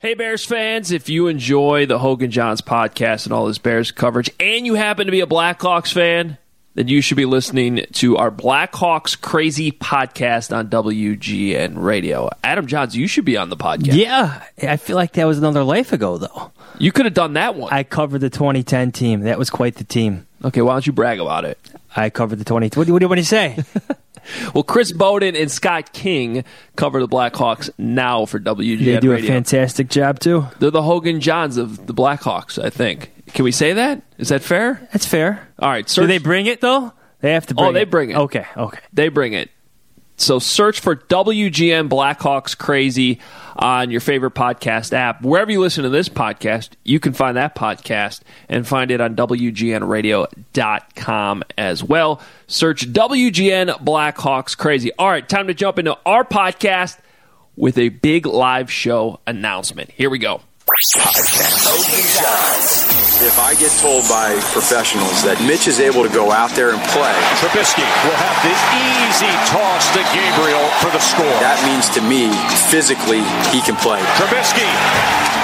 Hey, Bears fans, if you enjoy the Hoge and Jahns podcast and all his Bears coverage, and you happen to be a Blackhawks fan, then you should be listening to our Blackhawks Crazy podcast on WGN Radio. Adam Jahns, you should be on the podcast. Yeah, I feel like that was another life ago, though. You could have done that one. I covered the 2010 team. That was quite the team. okay, why don't you brag about it? I covered the 20. What do, what do, what do you say? Well, Chris Boden and Scott King cover the Blackhawks now for WGN They do a Radio. fantastic job too. They're the Hoge and Jahns of the Blackhawks, I think. Can we say that? Is that fair? That's fair. All right, Do they bring it though? They have to. Oh, bring it. Oh, they it. bring it. Okay, okay. they bring it. So search for WGN Blackhawks Crazy on your favorite podcast app. Wherever you listen to this podcast, you can find that podcast and find it on WGNradio.com as well. Search WGN Blackhawks Crazy. All right, time to jump into our podcast with a big live show announcement. Here we go. If I get told by professionals that Mitch is able to go out there and play, Trubisky will have the easy toss to Gabriel for the score. that means to me, physically, he can play. Trubisky,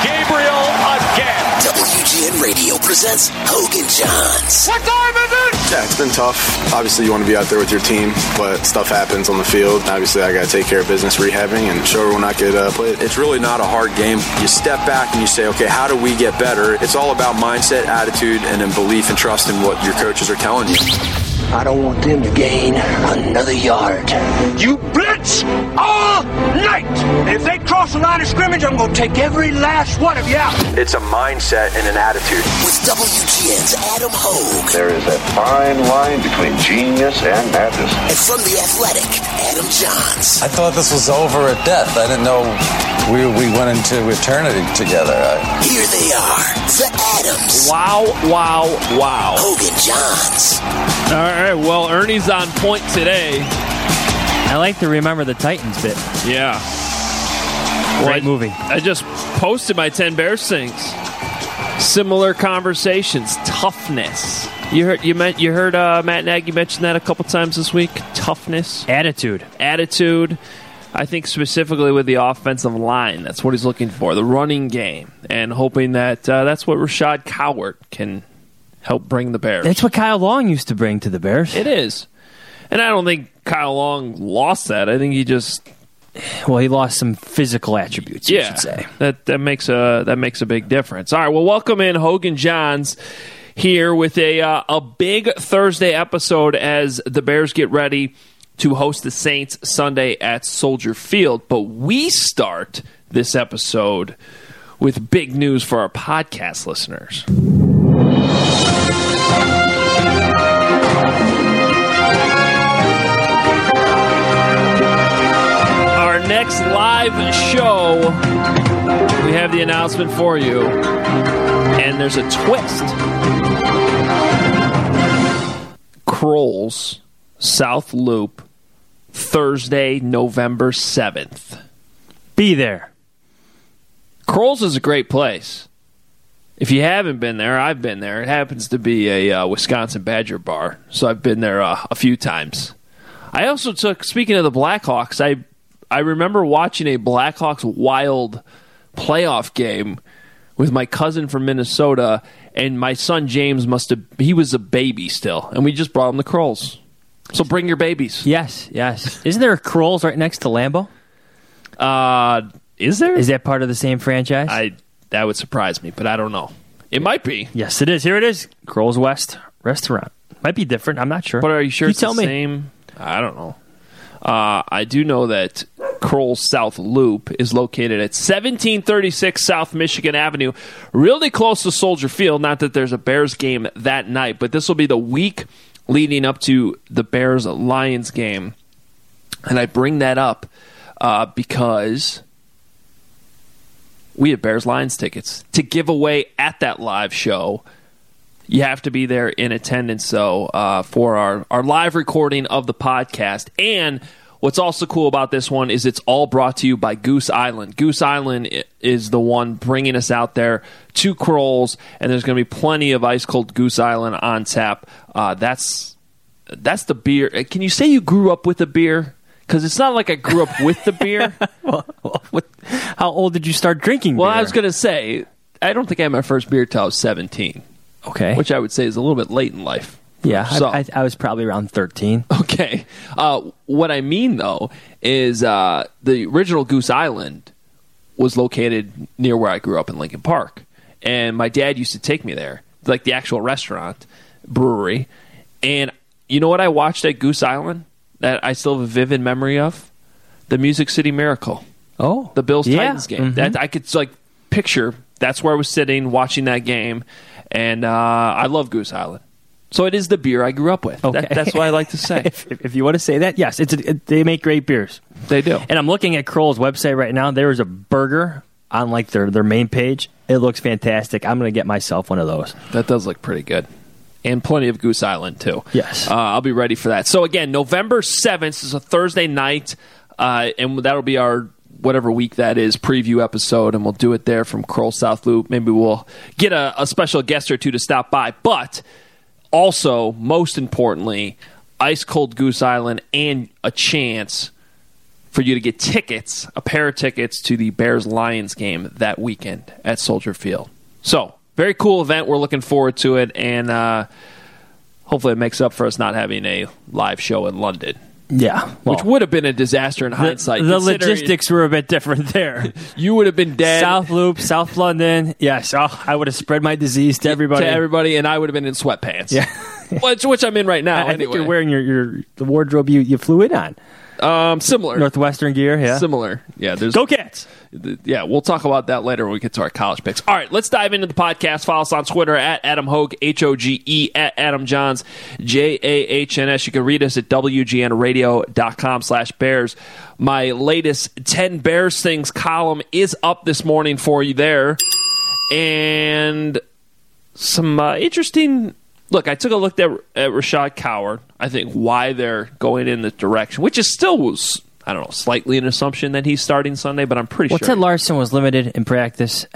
Gabriel again. WGN Radio presents Hoge and Jahns. What time is it? Yeah, it's been tough. Obviously, you want to be out there with your team, but stuff happens on the field. Obviously, I got to take care of business rehabbing and show everyone I could uh, play. It's really not a hard game. You step back and you say, okay, how do we get better? It's all about mindset, attitude, and then belief and trust in what your coaches are telling you. I don't want them to gain another yard. You blitz all night. If they cross the line of scrimmage, I'm going to take every last one of you out. It's a mindset and an attitude. With WGN's Adam Hoge. There is a fine line between genius and madness. And from The Athletic, Adam Jahns. I thought this was over at death. I didn't know we, we went into eternity together. I, Here they are, the Adams. Wow, wow, wow. Hoge and Jahns. All right, well, Ernie's on point today. I like to remember the Titans bit. Yeah. Great I, movie. I just posted my 10 Bears things. Similar conversations, toughness. You heard you meant you heard uh, Matt Nagy mention that a couple times this week. Toughness, Attitude. attitude. I think specifically with the offensive line, that's what he's looking for. The running game, and hoping that uh, that's what Rashad Coward can help bring the Bears. That's what Kyle Long used to bring to the Bears. it is, and I don't think Kyle Long lost that. I think he just Well, he lost some physical attributes. You yeah, should say. that that makes a that makes a big difference. All right, well, welcome in Hoge and Jahns here with a uh, a big Thursday episode as the Bears get ready to host the Saints Sunday at Soldier Field. But we start this episode with big news for our podcast listeners. Next live show, we have the announcement for you, and there's a twist. Kroll's South Loop, Thursday, November 7th. Be there. Kroll's is a great place. If you haven't been there, I've been there. It happens to be a uh, Wisconsin Badger bar, so I've been there uh, a few times. I also took. Speaking of the Blackhawks, I I remember watching a Blackhawks Wild playoff game with my cousin from Minnesota, and my son James must have. He was a baby still, and we just brought him the Krolls. So bring your babies. Yes, yes. Isn't there a Krolls right next to Lambeau? Uh, is there? Is that part of the same franchise? I that would surprise me, but I don't know. It might be. yes, it is. Here it is. Krolls West Restaurant. Might be different. I'm not sure. But are you sure You it's tell the me. same? I don't know. Uh, I do know that Kroll South Loop is located at 1736 South Michigan Avenue, really close to Soldier Field. Not that there's a Bears game that night, but this will be the week leading up to the Bears Lions game. And I bring that up uh, because we have Bears Lions tickets to give away at that live show. You have to be there in attendance, so uh, for our, our live recording of the podcast. And what's also cool about this one is it's all brought to you by Goose Island. Goose Island is the one bringing us out there to Kroll's, and there's going to be plenty of ice cold Goose Island on tap. Uh, that's that's the beer. Uh, Can you say you grew up with the beer? Because it's not like I grew up with the beer. What, how old did you start drinking Well, beer? I was going to say, I don't think I had my first beer till I was 17, okay. which I would say is a little bit late in life. yeah, So- I, I, I was probably around 13. Okay. Uh, what I mean, though, is uh, the original Goose Island was located near where I grew up in Lincoln Park. And my dad used to take me there, like the actual restaurant, brewery. And you know what I watched at Goose Island that I still have a vivid memory of? The Music City Miracle. Oh, the Bills yeah. Titans game. Mhm. That I could like picture. That's where I was sitting watching that game, and uh, I love Goose Island. So it is the beer I grew up with. That- Okay. that's what I like to say. if, if- you want to say that, yes, it's a, it, they make great beers. they do. And I'm looking at Kroll's website right now. There is a burger on like their their main page. It looks fantastic. I'm going to get myself one of those. That does look pretty good. And plenty of Goose Island, too. Yes. Uh, I'll be ready for that. So, again, November 7th is a Thursday night, uh, and that'll be our whatever week that is preview episode, and we'll do it there from Kroll South Loop. Maybe we'll get a, a special guest or two to stop by. But also, most importantly, Ice Cold Goose Island and a chance for you to get tickets, a pair of tickets to the Bears Lions game that weekend at Soldier Field. So, very cool event. We're looking forward to it, and uh, hopefully, it makes up for us not having a live show in London, Yeah, well, which would have been a disaster in the, hindsight. the logistics were a bit different there. you would have been dead. South Loop, South London. Yes, oh, I would have spread my disease to everybody. to everybody, and I would have been in sweatpants. Yeah. which, which I'm in right now. I, anyway, think you're wearing your, your the wardrobe you, you flew in on. um, similar, Northwestern gear, yeah. similar. Yeah, there's Go Cats! Yeah, we'll talk about that later when we get to our college picks. All right, let's dive into the podcast. Follow us on Twitter at Adam Hoge, H O G E, at Adam Jahns, J A H N S. You can read us at WGNradio.com slash Bears. My latest 10 Bears Things column is up this morning for you there. And some uh, interesting. Look, I took a look at, at Rashad Coward. I think why they're going in this direction, which is still was I don't know, slightly an assumption that he's starting Sunday, but I'm pretty sure. Well, sure. Ted Larsen was limited in practice.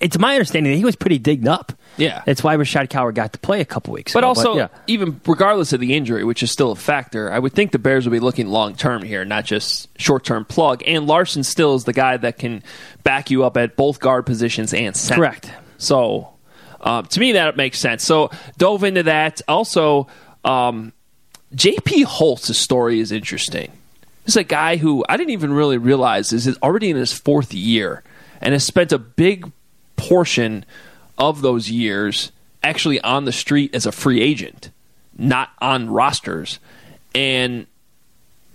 It's my understanding that he was pretty digged up. Yeah. That's why Rashad Coward got to play a couple weeks but ago. also, yeah. even regardless of the injury, which is still a factor, I would think the Bears would be looking long term here, not just short term plug. And Larson still is the guy that can back you up at both guard positions and center. Correct. So, uh, to me, that makes sense. So, dove into that. Also, um, JP Holtz's story is interesting. This is a guy who I didn't even really realize is already in his fourth year and has spent a big portion of those years actually on the street as a free agent, not on rosters, and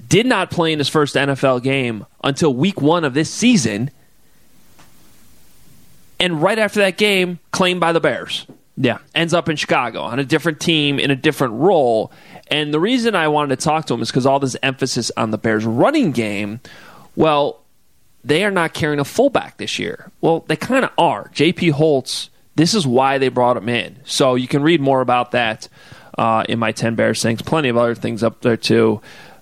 did not play in his first NFL game until week one of this season. And right after that game, claimed by the Bears Yeah. ends up in Chicago on a different team in a different role. And the reason I wanted to talk to him is because all this emphasis on the Bears running game. Well, they are not carrying a fullback this year. Well, they kind of are. JP Holtz, this is why they brought him in. So you can read more about that uh, in my 10 Bears things. Plenty of other things up there, too.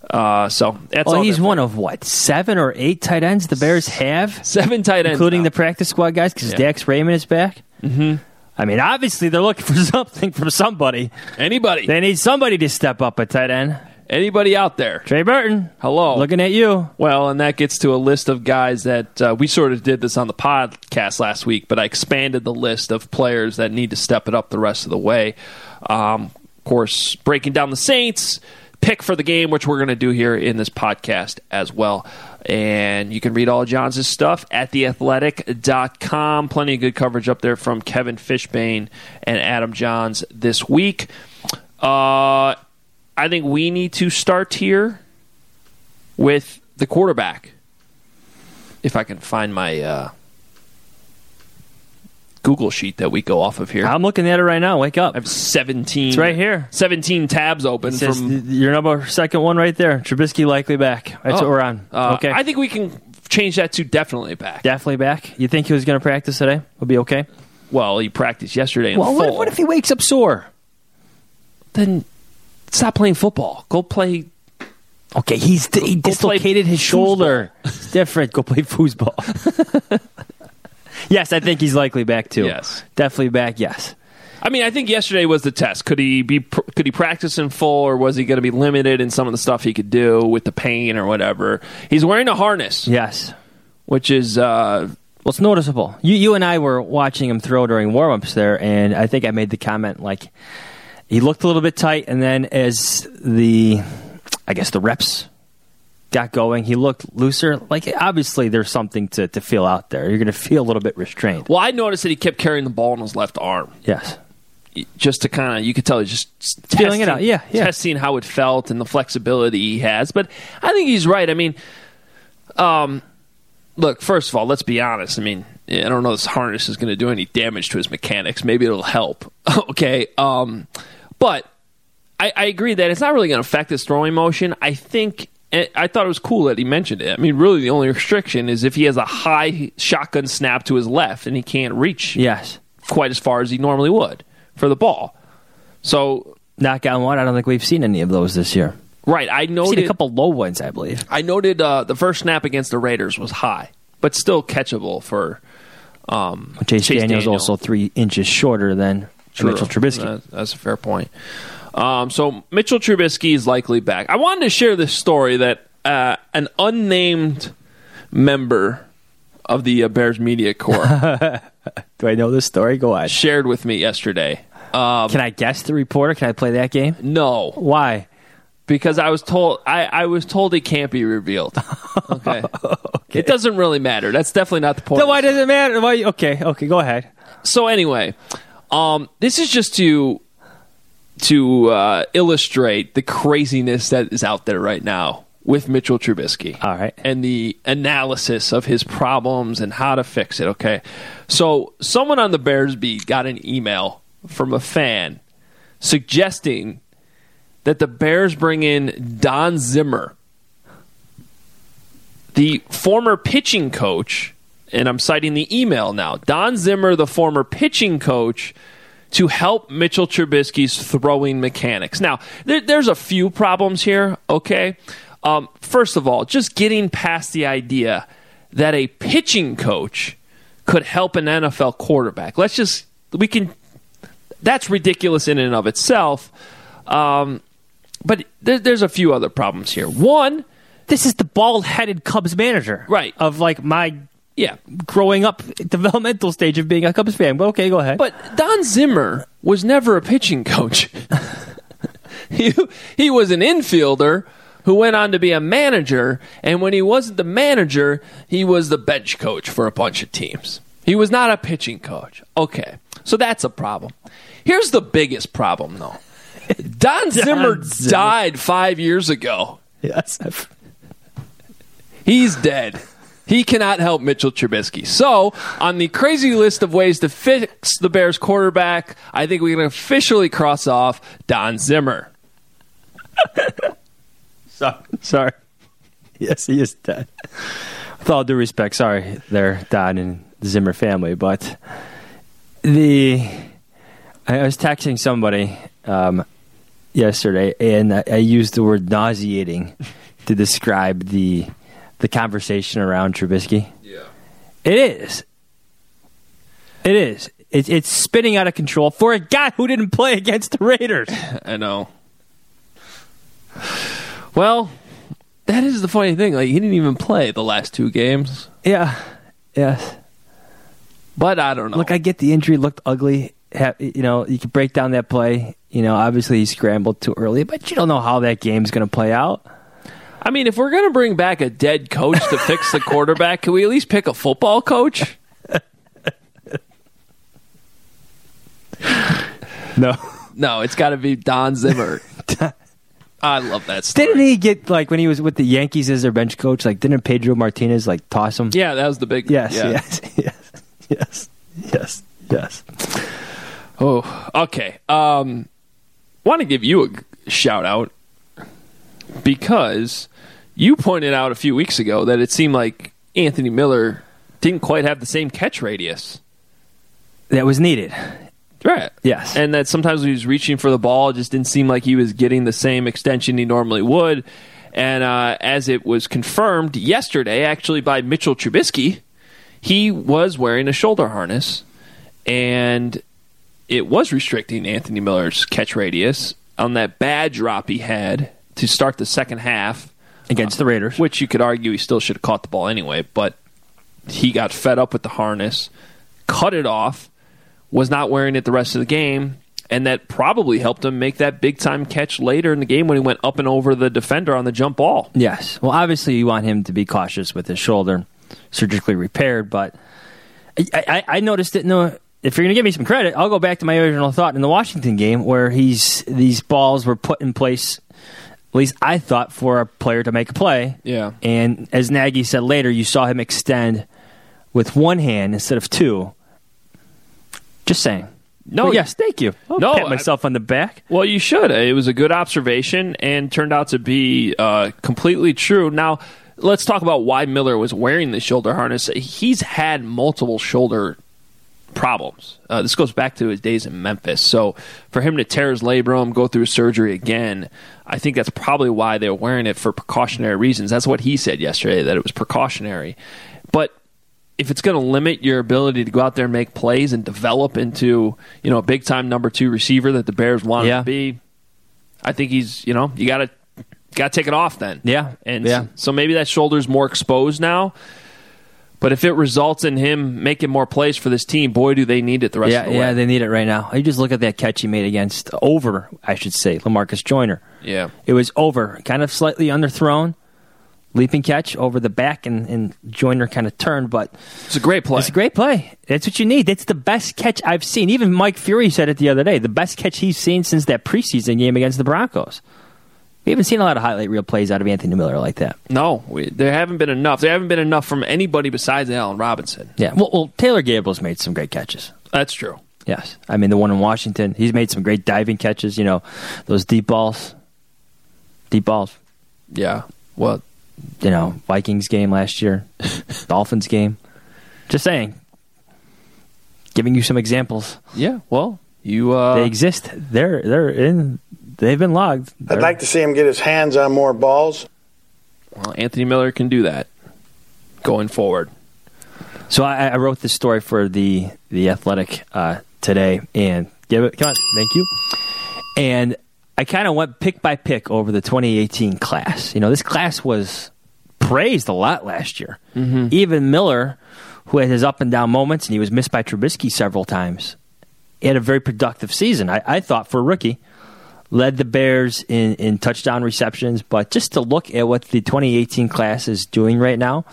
Uh, so that's Well, he's one of what seven or eight tight ends the Bears have, seven tight ends, including now. the practice squad guys, because Yeah. Dax Raymond is back. Mm-hmm. I mean, obviously they're looking for something from somebody. anybody, They need somebody to step up at tight end. anybody out there. Trey Burton, Hello, looking at you. Well, and that gets to a list of guys that uh, we sort of did this on the podcast last week, but I expanded the list of players that need to step it up the rest of the way. Um, of course, breaking down the Saints pick for the game, which we're going to do here in this podcast as well. And you can read all Jahns' stuff at theathletic.com. Plenty of good coverage up there from Kevin Fishbain and Adam Jahns this week. Uh, I think we need to start here with the quarterback. If I can find my uh, Google sheet that we go off of here. I'm looking at it right now. Wake up. I have 17. It's right here. 17 tabs open says from. your number second one right there. Trubisky likely back. That's Oh. what we're on. Uh, okay. I think we can change that to definitely back. Definitely back. You think he was going to practice today? Will be okay. Well, he practiced yesterday Well, what, what if he wakes up sore? then stop playing football. Go play. Okay, he's he dislocated his shoulder. It's different. Go play foosball. yes, I think he's likely back too. Yes. definitely back. Yes. I mean, I think yesterday was the test. Could he be? Could he practice in full, or was he going to be limited in some of the stuff he could do with the pain or whatever? He's wearing a harness, Yes. which is uh, Well, it's noticeable. You you and I were watching him throw during warm-ups there, and I think I made the comment like he looked a little bit tight, and then as the I guess the reps got going, he looked looser. Like obviously, there's something to to feel out there. You're going to feel a little bit restrained. well. I noticed that he kept carrying the ball in his left arm, Yes. just to kind of you could tell he's just Feeling it out. Yeah, yeah. testing how it felt and the flexibility he has. But I think he's right. I mean, um, look, first of all, let's be honest. I mean, I don't know this harness is going to do any damage to his mechanics. Maybe it'll help. okay. Um, but I, I agree that it's not really going to affect his throwing motion. I think. And I thought it was cool that he mentioned it. I mean, really, the only restriction is if he has a high shotgun snap to his left and he can't reach Yes. quite as far as he normally would for the ball. So, Knock on one. I don't think we've seen any of those this year. right, I noted a couple low ones, I believe. I noted uh, the first snap against the Raiders was high, but still catchable for um, Chase, Daniels Daniel. also three inches shorter than True. Mitchell Trubisky. That- that's a fair point. Um, so Mitchell Trubisky is likely back. I wanted to share this story that uh, an unnamed member of the uh, Bears media corps Do I know this story? Go on. shared with me yesterday. Um, Can I guess the reporter? Can I play that game? no, Why? because I was told I, I was told it can't be revealed. Okay. It doesn't really matter. That's definitely not the point. Then why does it matter? Why? Okay, okay, go ahead. so anyway, um, this is just to to uh, illustrate the craziness that is out there right now with Mitchell Trubisky. All right. And the analysis of his problems and how to fix it, okay? So, someone on the Bears beat got an email from a fan suggesting that the Bears bring in Don Zimmer, the former pitching coach, and I'm citing the email now. Don Zimmer, the former pitching coach, to help Mitchell Trubisky's throwing mechanics. Now, there, there's a few problems here, okay? Um, first of all, just getting past the idea that a pitching coach could help an NFL quarterback. Let's just, we can, that's ridiculous in and of itself. Um, but there, there's a few other problems here. One, This is the bald-headed Cubs manager, Right. Of like my yeah, growing up developmental stage of being a Cubs fan. But okay, go ahead. But Don Zimmer was never a pitching coach. he, he was an infielder who went on to be a manager, and when he wasn't the manager, he was the bench coach for a bunch of teams. He was not a pitching coach. Okay, so that's a problem. Here's the biggest problem, though. Don Zimmer Zimmer. died five years ago. yes, He's dead. He cannot help Mitchell Trubisky. So, on the crazy list of ways to fix the Bears quarterback, I think we can officially cross off Don Zimmer. sorry, sorry. Yes, he is dead. With all due respect, sorry, there, Don and the Zimmer family, but the I was texting somebody um, yesterday, and I, I used the word nauseating to describe the the conversation around Trubisky. Yeah, it is. It is. It's it's spinning out of control for a guy who didn't play against the Raiders. I know. Well, that is the funny thing. Like, he didn't even play the last two games. Yeah. Yes. But I don't know. Look, I get the injury looked ugly. You know, you can break down that play. You know, obviously he scrambled too early, but you don't know how that game's going to play out. I mean, if we're going to bring back a dead coach to fix the quarterback, can we at least pick a football coach? No. No, it's got to be Don Zimmer. I love that story. Didn't he get like when he was with the Yankees as their bench coach? Like, didn't Pedro Martinez like toss him? Yeah, that was the big. Yes. yeah. Yes. Yes. Yes. Yes. Yes. Oh, okay. Um, want to give you a shout out because you pointed out a few weeks ago that it seemed like Anthony Miller didn't quite have the same catch radius. That was needed. Right. Yes. And that sometimes when he was reaching for the ball, it just didn't seem like he was getting the same extension he normally would. And uh, as it was confirmed yesterday, actually by Mitchell Trubisky, he was wearing a shoulder harness, and it was restricting Anthony Miller's catch radius on that bad drop he had to start the second half against uh, the Raiders, which you could argue he still should have caught the ball anyway. But he got fed up with the harness, cut it off, was not wearing it the rest of the game, and that probably helped him make that big time catch later in the game when he went up and over the defender on the jump ball. Yes. Well, obviously, you want him to be cautious with his shoulder, surgically repaired. But I, I, I noticed it. No, if you're going to give me some credit, I'll go back to my original thought in the Washington game where he's these balls were put in place. At least I thought for a player to make a play. Yeah. And as Nagy said later, you saw him extend with one hand instead of two. Just saying. No, yes, thank you. I'll No, pat myself on the back. Well, you should. It was a good observation and turned out to be uh, completely true. Now, let's talk about why Miller was wearing the shoulder harness. He's had multiple shoulder problems. Uh, this goes back to his days in Memphis. So for him to tear his labrum, go through surgery again, I think that's probably why they're wearing it for precautionary reasons. That's what he said yesterday, that it was precautionary. But if it's going to limit your ability to go out there and make plays and develop into you know a big time number two receiver that the Bears want Yeah. to be, I think he's you know you got to got to take it off then. Yeah. and Yeah. so maybe that shoulder's more exposed now. But if it results in him making more plays for this team, boy, do they need it the rest yeah, of the yeah, way. they need it right now. You just look at that catch he made against over, I should say, Lamarcus Joyner. Yeah. It was over, kind of slightly underthrown, leaping catch over the back, and, and Joyner kind of turned, but it's a great play. It's a great play. That's what you need. That's the best catch I've seen. Even Mike Furrey said it the other day. The best catch he's seen since that preseason game against the Broncos. We haven't seen a lot of highlight reel plays out of Anthony Miller like that. No, we, there haven't been enough. There haven't been enough from anybody besides Allen Robinson. Yeah. Well, well Taylor Gabriel's made some great catches. That's true. Yes. I mean, the one in Washington, he's made some great diving catches. You know, those deep balls. Deep balls. Yeah. Well, you know, Vikings game last year, Dolphins game. Just saying. Giving you some examples. Yeah. Well, you uh, they exist. They're they're in. They've been logged. I'd like to see him get his hands on more balls. Well, Anthony Miller can do that going forward. So I, I wrote this story for the the Athletic uh, today, and give it. Come on, thank you. And I kind of went pick by pick over the 2018 class. You know, this class was praised a lot last year. Even Miller, who had his up and down moments, and he was missed by Trubisky several times, he had a very productive season. I, I thought for a rookie, led the Bears in, in touchdown receptions. But just to look at what the 2018 class is doing right now,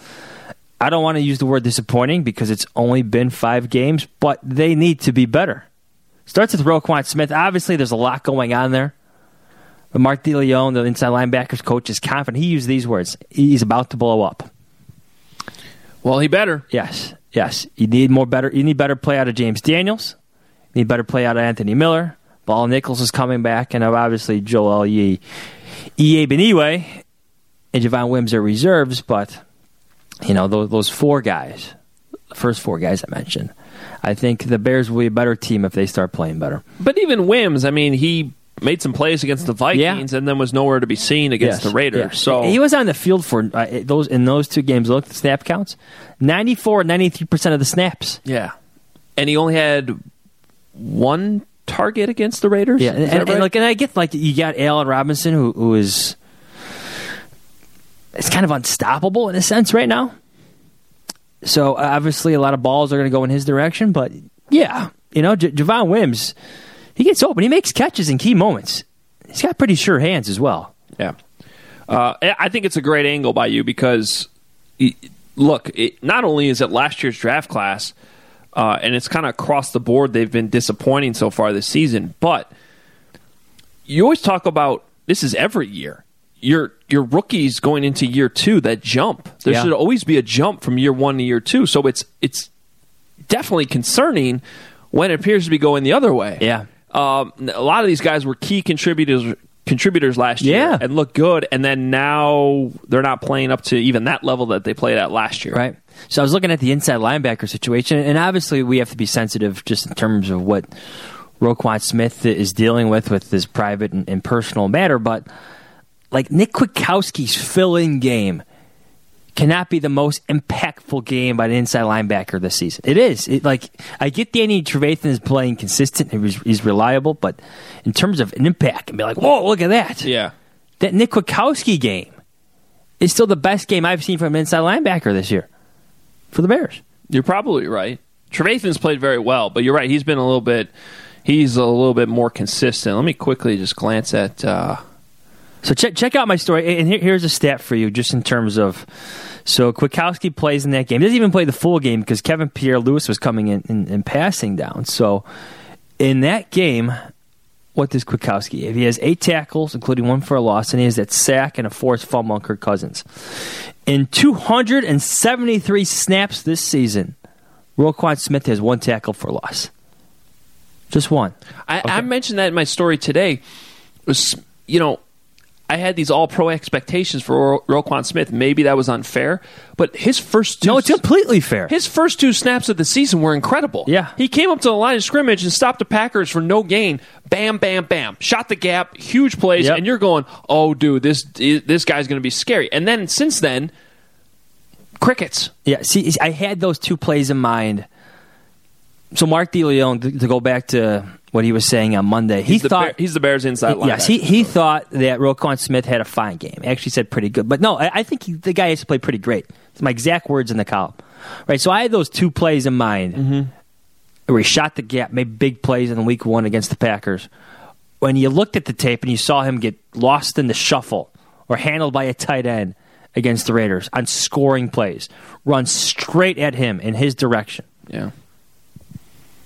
I don't want to use the word disappointing because it's only been five games, but they need to be better. Starts with Roquan Smith. Obviously, there's a lot going on there. But Mark DeLeone, the inside linebackers coach, is confident. He used these words. He's about to blow up. Well, he better. Yes, yes. You need more better. You need better play out of James Daniels. You need better play out of Anthony Miller. Bilal Nichols is coming back, and obviously Joel Yee, E. Beniwe, and Javon Wims are reserves. But you know those, those four guys, the first four guys I mentioned. I think the Bears will be a better team if they start playing better. But even Wims, I mean, he made some plays against the Vikings and then was nowhere to be seen against Yes, the Raiders. yes. So he was on the field for uh, those in those two games. Look, the snap counts: 94, 93 percent of the snaps. yeah, and he only had one target against the Raiders. Yeah, Is and, that and, like, and I get like you got Allen Robinson, who who is it's kind of unstoppable in a sense right now. So obviously, a lot of balls are going to go in his direction. But yeah, you know, J- Javon Wims, he gets open. He makes catches in key moments. He's got pretty sure hands as well. Yeah. Uh, I I think it's a great angle by you because, y- look, it, not only is it last year's draft class, uh, and it's kind of across the board, they've been disappointing so far this season, but you always talk about this is every year. Your your rookies going into year two that jump. There Yeah. should always be a jump from year one to year two. So it's it's definitely concerning when it appears to be going the other way. Yeah. Um, a lot of these guys were key contributors contributors last year Yeah. and looked good, and then now they're not playing up to even that level that they played at last year. Right. So I was looking at the inside linebacker situation, and obviously we have to be sensitive just in terms of what Roquan Smith is dealing with with this private and, and personal matter. But like Nick Kwiatkowski's fill-in game cannot be the most impactful game by an inside linebacker this season. It is. It, like I get Danny Trevathan is playing consistent. He was, he's reliable, but in terms of an impact, and be like, whoa, look at that. Yeah. That Nick Kwiatkowski game is still the best game I've seen from an inside linebacker this year for the Bears. You're probably right. Trevathan's played very well, but you're right. He's been a little bit. He's a little bit more consistent. Let me quickly just glance at. Uh, So check check out my story, and here, here's a stat for you, just in terms of. So Kwiatkowski plays in that game. He doesn't even play the full game because Kevin Pierre-Louis was coming in and passing down. So in that game, what does Kwiatkowski have? He has eight tackles, including one for a loss, and he has that sack and a forced fumble on Kirk Cousins. In 273 snaps this season, Roquan Smith has one tackle for loss. Just one. I, I mentioned that in my story today. Was you know, I had these all pro expectations for Ro- Roquan Smith. Maybe that was unfair, but his first two No, it's completely fair. his first two snaps of the season were incredible. Yeah. he came up to the line of scrimmage and stopped the Packers for no gain. Bam, bam, bam, shot the gap, huge plays, Yep. and you're going, "Oh, dude, this this guy's going to be scary." And then since then, crickets. Yeah, see, I had those two plays in mind. So Mark DeLeone, to, to go back to what he was saying on Monday, he He's the, thought Bear- he's the Bears inside linebacker. yes, he he thought that Roquan Smith had a fine game. He Actually, said pretty good, but no, I, I think he, the guy has to play pretty great. It's my exact words in the column. Right, so I had those two plays in mind Mm-hmm. where he shot the gap, made big plays in week one against the Packers. When you looked at the tape and you saw him get lost in the shuffle or handled by a tight end against the Raiders on scoring plays, run straight at him in his direction. yeah.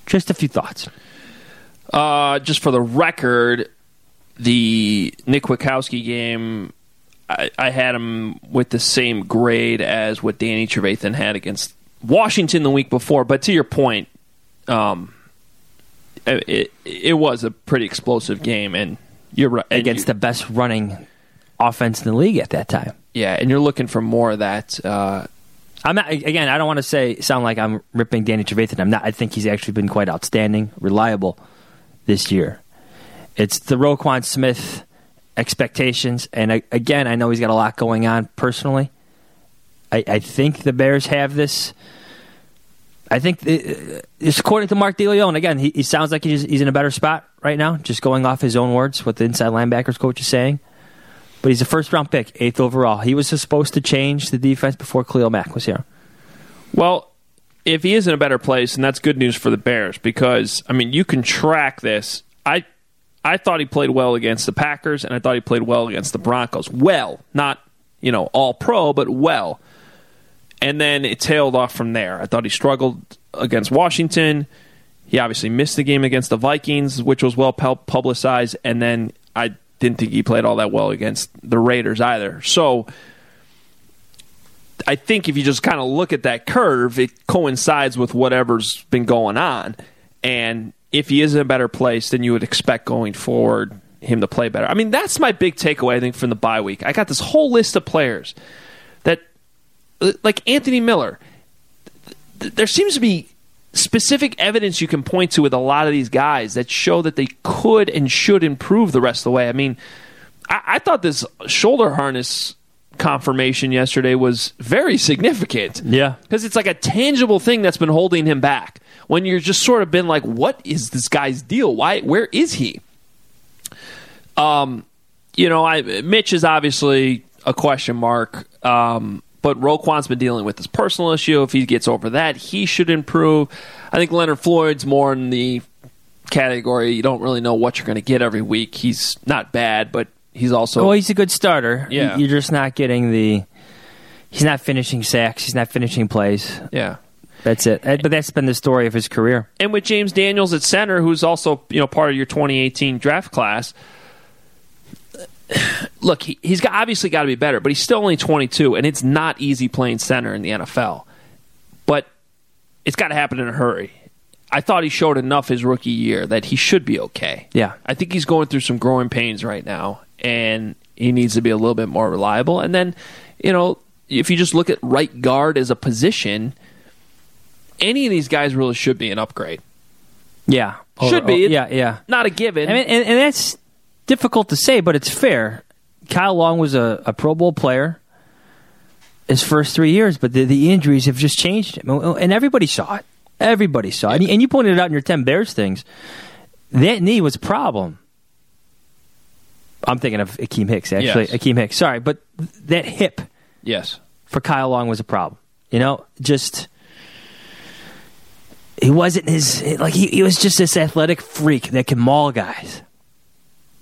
Just a few thoughts. Uh, just for the record, the Nick Kwiatkowski game, I, I had him with the same grade as what Danny Trevathan had against Washington the week before. But to your point, um, it it was a pretty explosive game, and you're right Against you- the best running offense in the league at that time. yeah, and you're looking for more of that. Uh, I'm not again. I don't want to say sound like I'm ripping Danny Trevathan. I'm not. I think he's actually been quite outstanding, reliable this year. It's the Roquan Smith expectations, and I, again, I know he's got a lot going on personally. I, I think the Bears have this. I think uh, it's according to Mark DeLeone. Again, he, he sounds like he's, he's in a better spot right now, just going off his own words, what the inside linebackers coach is saying. But he's a first round pick, eighth overall. He was supposed to change the defense before Khalil Mack was here. Well, if he is in a better place, and that's good news for the Bears because I mean you can track this. I I thought he played well against the Packers, and I thought he played well against the Broncos. Well, not you know all pro, but well. And then it tailed off from there. I thought he struggled against Washington. He obviously missed the game against the Vikings, which was well publicized, and then I didn't think he played all that well against the Raiders either. So I think if you just kind of look at that curve, it coincides with whatever's been going on. And if he is in a better place, then you would expect going forward him to play better. I mean, that's my big takeaway, I think, from the bye week. I got this whole list of players that, like Anthony Miller, th- there seems to be specific evidence you can point to with a lot of these guys that show that they could and should improve the rest of the way. I mean, I, I thought this shoulder harness confirmation yesterday was very significant. Yeah. Because it's like a tangible thing that's been holding him back. When you're just sort of been like, what is this guy's deal? Why where is he? Um, you know, I Mitch is obviously a question mark. Um, but Roquan's been dealing with this personal issue. If he gets over that, he should improve. I think Leonard Floyd's more in the category. You don't really know what you're going to get every week. He's not bad, but he's also well, he's a good starter. Yeah. You're just not getting the. He's not finishing sacks. He's not finishing plays. yeah. That's it. But that's been the story of his career. and with James Daniels at center, who's also you know part of your 2018 draft class. Look, he, he's got, obviously got to be better, but he's still only 22, and it's not easy playing center in the NFL. But it's got to happen in a hurry. I thought he showed enough his rookie year that he should be okay. Yeah. I think he's going through some growing pains right now, and he needs to be a little bit more reliable. And then, you know, if you just look at right guard as a position, any of these guys really should be an upgrade. Yeah. Should be. Oh, yeah, yeah. Not a given. I mean, and, and that's difficult to say, but it's fair. Kyle Long was a, a Pro Bowl player his first three years, but the, the injuries have just changed him. And everybody saw it. Everybody saw it. And you pointed it out in your 10 Bears things. That knee was a problem. I'm thinking of Akiem Hicks, actually. Yes. Akiem Hicks. Sorry, but that hip yes. for Kyle Long was a problem. You know, just he wasn't his like he, he was just this athletic freak that can maul guys.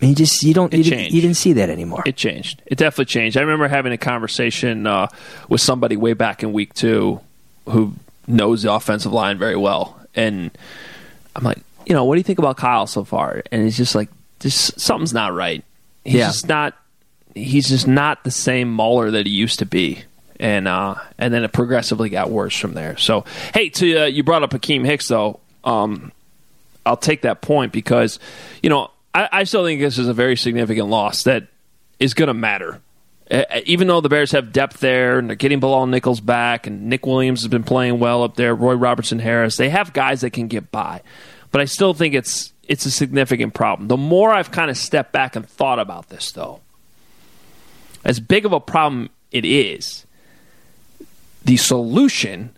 And he just you don't you, didn't, you didn't see that anymore. It changed. It definitely changed. I remember having a conversation uh, with somebody way back in week two who knows the offensive line very well. And I'm like, you know, what do you think about Kyle so far? And he's just like, just something's not right. He's Yeah. just not. He's just not the same Mauler that he used to be. And uh, and then it progressively got worse from there. So hey, to uh, you brought up Akiem Hicks though. Um, I'll take that point because, you know, I, I still think this is a very significant loss that is going to matter. Uh, even though the Bears have depth there and they're getting Bilal Nichols back and Nick Williams has been playing well up there, Roy Robertson Harris, they have guys that can get by. But I still think it's it's a significant problem. The more I've kind of stepped back and thought about this, though, as big of a problem it is, the solution,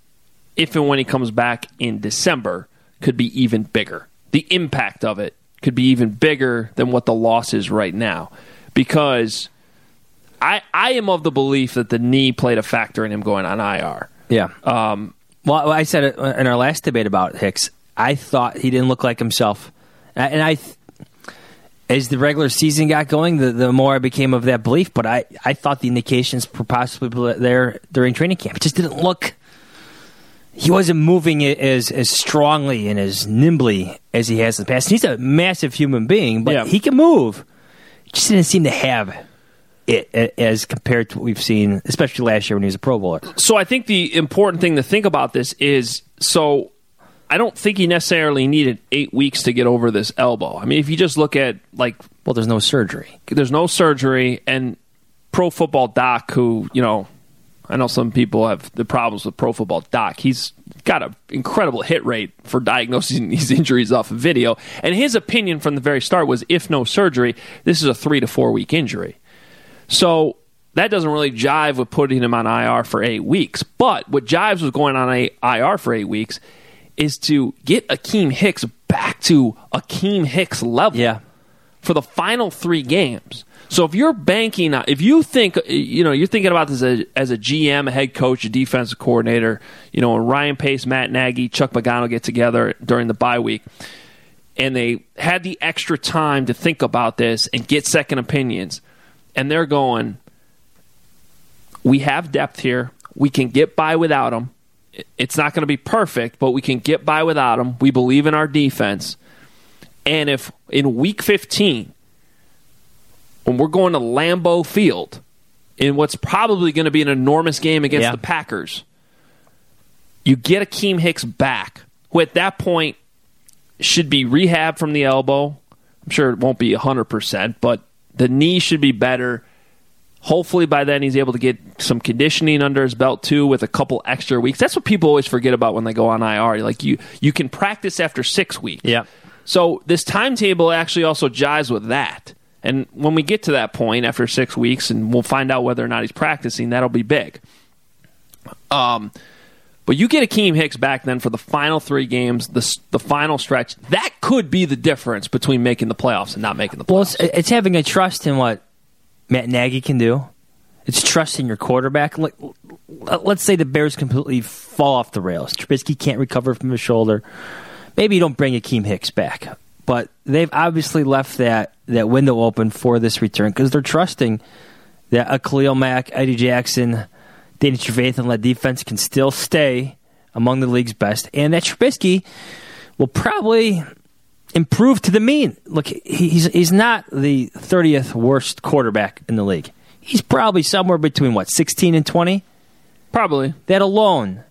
if and when he comes back in December, could be even bigger. The impact of it could be even bigger than what the loss is right now. Because I I am of the belief that the knee played a factor in him going on IR. Yeah. Um, well, I said it in our last debate about Hicks. I thought he didn't look like himself, and I, as the regular season got going, the, the more I became of that belief. But I, I thought the indications were possibly there during training camp. It just didn't look. He wasn't moving it as as strongly and as nimbly as he has in the past. He's a massive human being, but Yeah. he can move. He just didn't seem to have it as compared to what we've seen, especially last year when he was a Pro Bowler. so I think the important thing to think about this is so I don't think he necessarily needed eight weeks to get over this elbow. I mean, if you just look at like, well, there's no surgery. There's no surgery, and Pro Football Doc, who you know, I know some people have the problems with Pro Football Doc. He's got an incredible hit rate for diagnosing these injuries off of video, and his opinion from the very start was, if no surgery, this is a three to four week injury. So that doesn't really jive with putting him on IR for eight weeks. But what jives with going on a IR for eight weeks is to get Akiem Hicks back to Akiem Hicks level Yeah. for the final three games. So if you're banking, on- if you think, you know, you're thinking about this as a, as a GM, a head coach, a defensive coordinator, you know, when Ryan Pace, Matt Nagy, Chuck Pagano get together during the bye week, and they had the extra time to think about this and get second opinions, and they're going, we have depth here. We can get by without them. It's not going to be perfect, but we can get by without them. We believe in our defense. And if in week 15, when we're going to Lambeau Field, in what's probably going to be an enormous game against Yeah. the Packers, you get Akiem Hicks back, who at that point should be rehab from the elbow. I'm sure it won't be 100%, but the knee should be better. Hopefully by then he's able to get some conditioning under his belt too with a couple extra weeks. That's what people always forget about when they go on IR. Like you you can practice after 6 weeks. Yeah. So this timetable actually also jives with that. And when we get to that point after 6 weeks and we'll find out whether or not he's practicing, that'll be big. Um but you get Akiem Hicks back then for the final three games, the the final stretch. That could be the difference between making the playoffs and not making the playoffs. Well, it's, it's having a trust in what Matt Nagy can do. It's trusting your quarterback. Let's say the Bears completely fall off the rails. Trubisky can't recover from his shoulder. Maybe you don't bring Akiem Hicks back, but they've obviously left that, that window open for this return because they're trusting that a Khalil Mack, Eddie Jackson, Danny Trevathan led defense can still stay among the league's best, and that Trubisky will probably improve to the mean. Look, he's he's not the thirtieth worst quarterback in the league. He's probably somewhere between what sixteen and twenty. Probably that alone.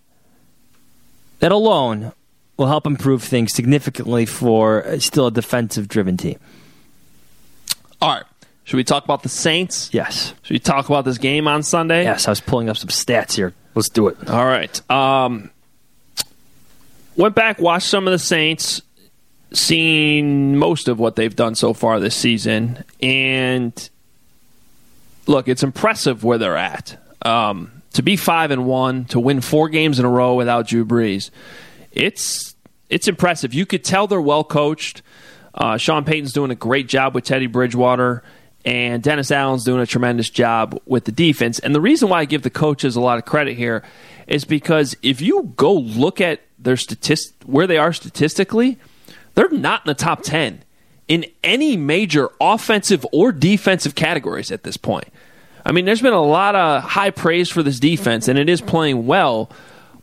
That alone will help improve things significantly for uh, still a defensive driven team. All right. Should we talk about the Saints? Yes. Should we talk about this game on Sunday? Yes, I was pulling up some stats here. Let's do it. All right. Um, went back, watched some of the Saints, seen most of what they've done so far this season, and look, it's impressive where they're at. Um, to be five and one, to win four games in a row without Drew Brees, it's it's impressive. You could tell they're well coached. Uh, Sean Payton's doing a great job with Teddy Bridgewater, and Dennis Allen's doing a tremendous job with the defense. And the reason why I give the coaches a lot of credit here is because if you go look at their statist where they are statistically, they're not in the top ten in any major offensive or defensive categories at this point. I mean, there's been a lot of high praise for this defense, and it is playing well,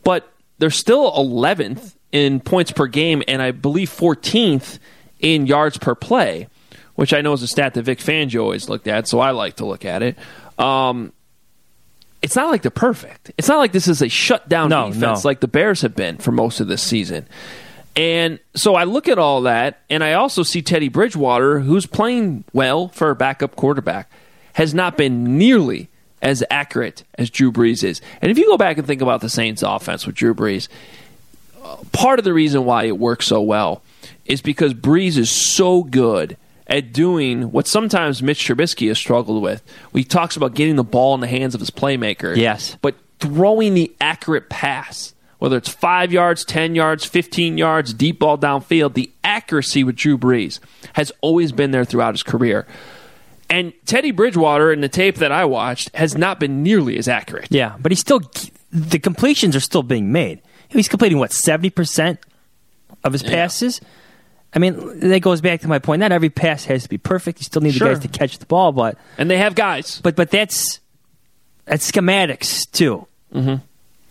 but they're still 11th in points per game, and I believe 14th in yards per play, which I know is a stat that Vic Fangio always looked at, so I like to look at it. Um, it's not like they're perfect. It's not like this is a shutdown No, defense no. like the Bears have been for most of this season. And so I look at all that, and I also see Teddy Bridgewater, who's playing well for a backup quarterback, has not been nearly as accurate as Drew Brees is. And if you go back and think about the Saints' offense with Drew Brees, part of the reason why it works so well is because Brees is so good at doing what sometimes Mitch Trubisky has struggled with. He talks about getting the ball in the hands of his playmaker. Yes. But throwing the accurate pass, whether it's five yards, 10 yards, 15 yards, deep ball downfield, the accuracy with Drew Brees has always been there throughout his career. And Teddy Bridgewater in the tape that I watched has not been nearly as accurate. Yeah, but he's still the completions are still being made. He's completing what seventy percent of his passes. I mean, that goes back to my point. Not every pass has to be perfect. You still need Sure. the guys to catch the ball, but And they have guys. but but that's that's schematics too. Mm-hmm.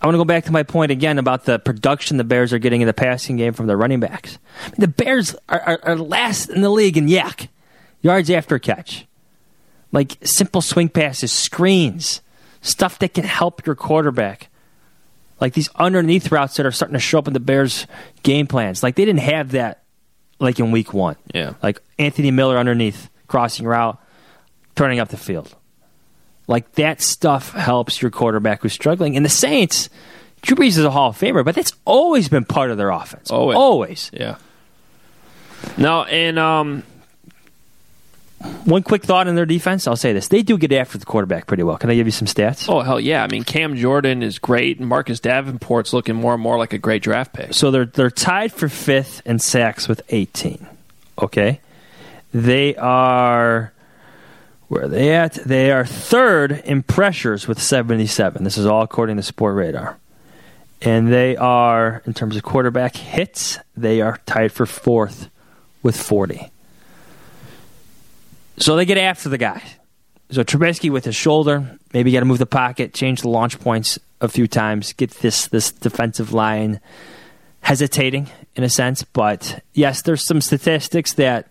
I want to go back to my point again about the production the Bears are getting in the passing game from their running backs. I mean, the Bears are, are, are last in the league in YAC yards after catch, like simple swing passes, screens, stuff that can help your quarterback. Like these underneath routes that are starting to show up in the Bears' game plans. Like they didn't have that like in week one. Yeah. Like Anthony Miller underneath, crossing route, turning up the field. Like that stuff helps your quarterback who's struggling. And the Saints, Drew Brees is a Hall of Famer, but that's always been part of their offense. Always. Always. Yeah. No, and um, One quick thought on their defense. I'll say this: they do get after the quarterback pretty well. Can I give you some stats? oh hell yeah! I mean, Cam Jordan is great, and Marcus Davenport's looking more and more like a great draft pick. So they're they're tied for fifth in sacks with 18. Okay, they are where are they at? They are third in pressures with 77. This is all according to Sport Radar, and they are in terms of quarterback hits. They are tied for fourth with 40. So they get after the guy. So Trubisky with his shoulder, maybe got to move the pocket, change the launch points a few times, get this this defensive line hesitating in a sense. But yes, there's some statistics that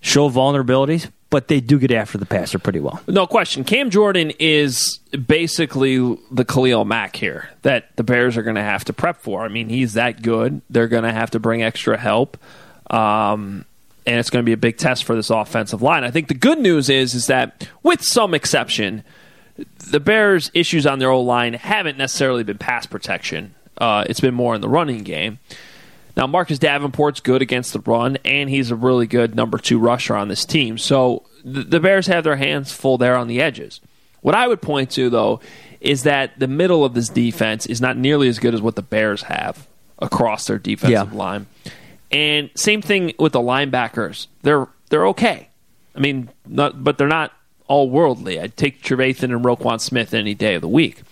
show vulnerabilities, but they do get after the passer pretty well. No question. Cam Jordan is basically the Khalil Mack here that the Bears are going to have to prep for. I mean, he's that good. They're going to have to bring extra help. Um, and it's going to be a big test for this offensive line. I think the good news is is that with some exception, the Bears' issues on their old line haven't necessarily been pass protection. Uh, it's been more in the running game. Now, Marcus Davenport's good against the run, and he's a really good number two rusher on this team. So the, the Bears have their hands full there on the edges. What I would point to, though, is that the middle of this defense is not nearly as good as what the Bears have across their defensive Yeah. line. And same thing with the linebackers. They're they're okay. I mean, not, but they're not all worldly. I'd take Trevathan and Roquan Smith any day of the week.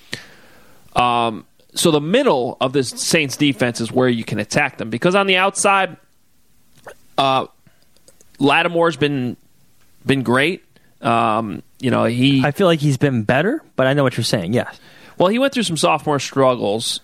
Um, so the middle of this Saints defense is where you can attack them because on the outside, uh, Lattimore's been been great. Um, you know he I feel like he's been better, but I know what you're saying. Yes. well he went through some sophomore struggles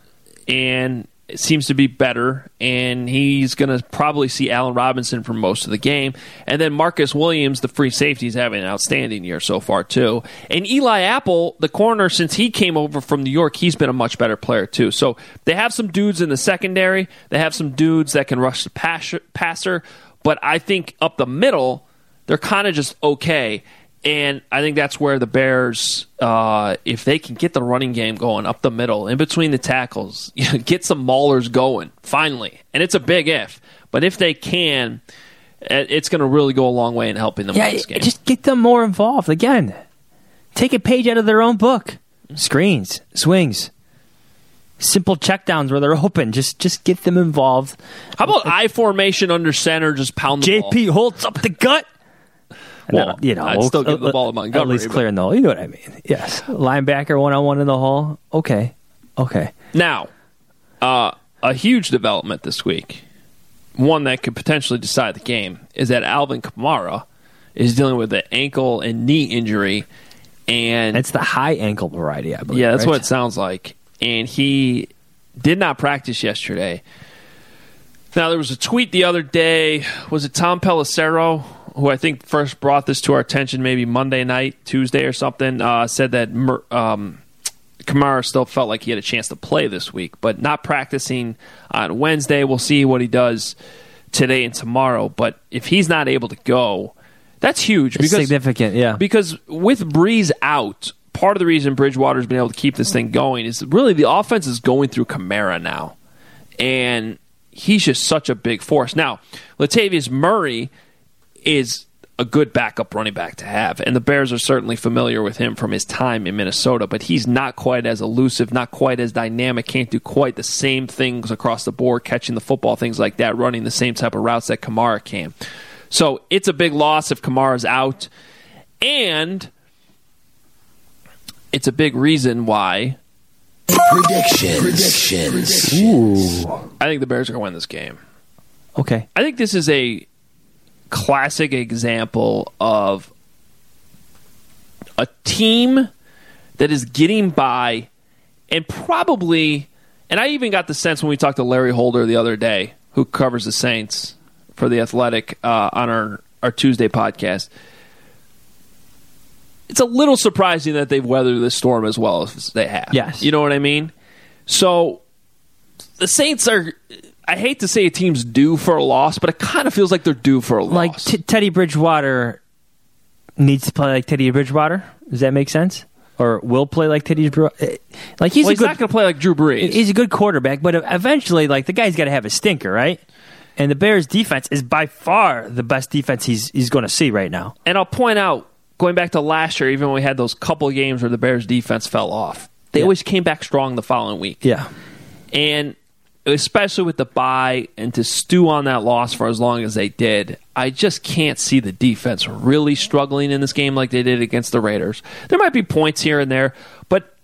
and seems to be better, and he's going to probably see Allen Robinson for most of the game. And then Marcus Williams, the free safety, is having an outstanding year so far, too. And Eli Apple, the corner, since he came over from New York, he's been a much better player, too. So they have some dudes in the secondary, they have some dudes that can rush the passer, but I think up the middle, they're kind of just okay. And I think that's where the Bears, uh, if they can get the running game going up the middle, in between the tackles, you know, get some maulers going, finally. And it's a big if. But if they can, it's going to really go a long way in helping them yeah, win this game. Just get them more involved. Again, take a page out of their own book. Screens, swings, simple checkdowns where they're open. Just just get them involved. How about I formation under center? Just pound the JP ball. holds up the gut. Well, you know, I'd still give the ball to Montgomery. At least clearing the hole. You know what I mean? Yes. Linebacker one on one in the hole. Okay. Okay. Now, uh, a huge development this week, one that could potentially decide the game, is that Alvin Kamara is dealing with an ankle and knee injury, and it's the high ankle variety, I believe. Yeah, that's right? what it sounds like. And he did not practice yesterday. Now there was a tweet the other day. Was it Tom Pelissero who I think first brought this to our attention maybe Monday night, Tuesday or something, uh, said that um, Kamara still felt like he had a chance to play this week, but not practicing on Wednesday. We'll see what he does today and tomorrow. But if he's not able to go, that's huge. It's because, significant, yeah. Because with Brees out, part of the reason Bridgewater's been able to keep this thing going is really the offense is going through Kamara now. And he's just such a big force. Now, Latavius Murray – is a good backup running back to have. And the Bears are certainly familiar with him from his time in Minnesota, but he's not quite as elusive, not quite as dynamic, can't do quite the same things across the board, catching the football, things like that, running the same type of routes that Kamara can. So it's a big loss if Kamara's out. And it's a big reason why. Predictions. Predictions. Ooh. I think the Bears are going to win this game. Okay. I think this is a classic example of a team that is getting by and probably and I even got the sense when we talked to Larry Holder the other day, who covers the Saints for the Athletic uh, on our, our Tuesday podcast. It's a little surprising that they've weathered this storm as well as they have. Yes. You know what I mean? So the Saints are I hate to say a team's due for a loss, but it kind of feels like they're due for a loss. Like t- Teddy Bridgewater needs to play like Teddy Bridgewater. Does that make sense? Or will play like Teddy Bridgewater? Eh, like he's, well, he's good, not going to play like Drew Brees. He's a good quarterback, but eventually, like the guy's got to have a stinker, right? And the Bears' defense is by far the best defense he's he's going to see right now. And I'll point out, going back to last year, even when we had those couple games where the Bears' defense fell off, they yeah. always came back strong the following week. Yeah. And especially with the bye and to stew on that loss for as long as they did, I just can't see the defense really struggling in this game like they did against the Raiders. There might be points here and there, but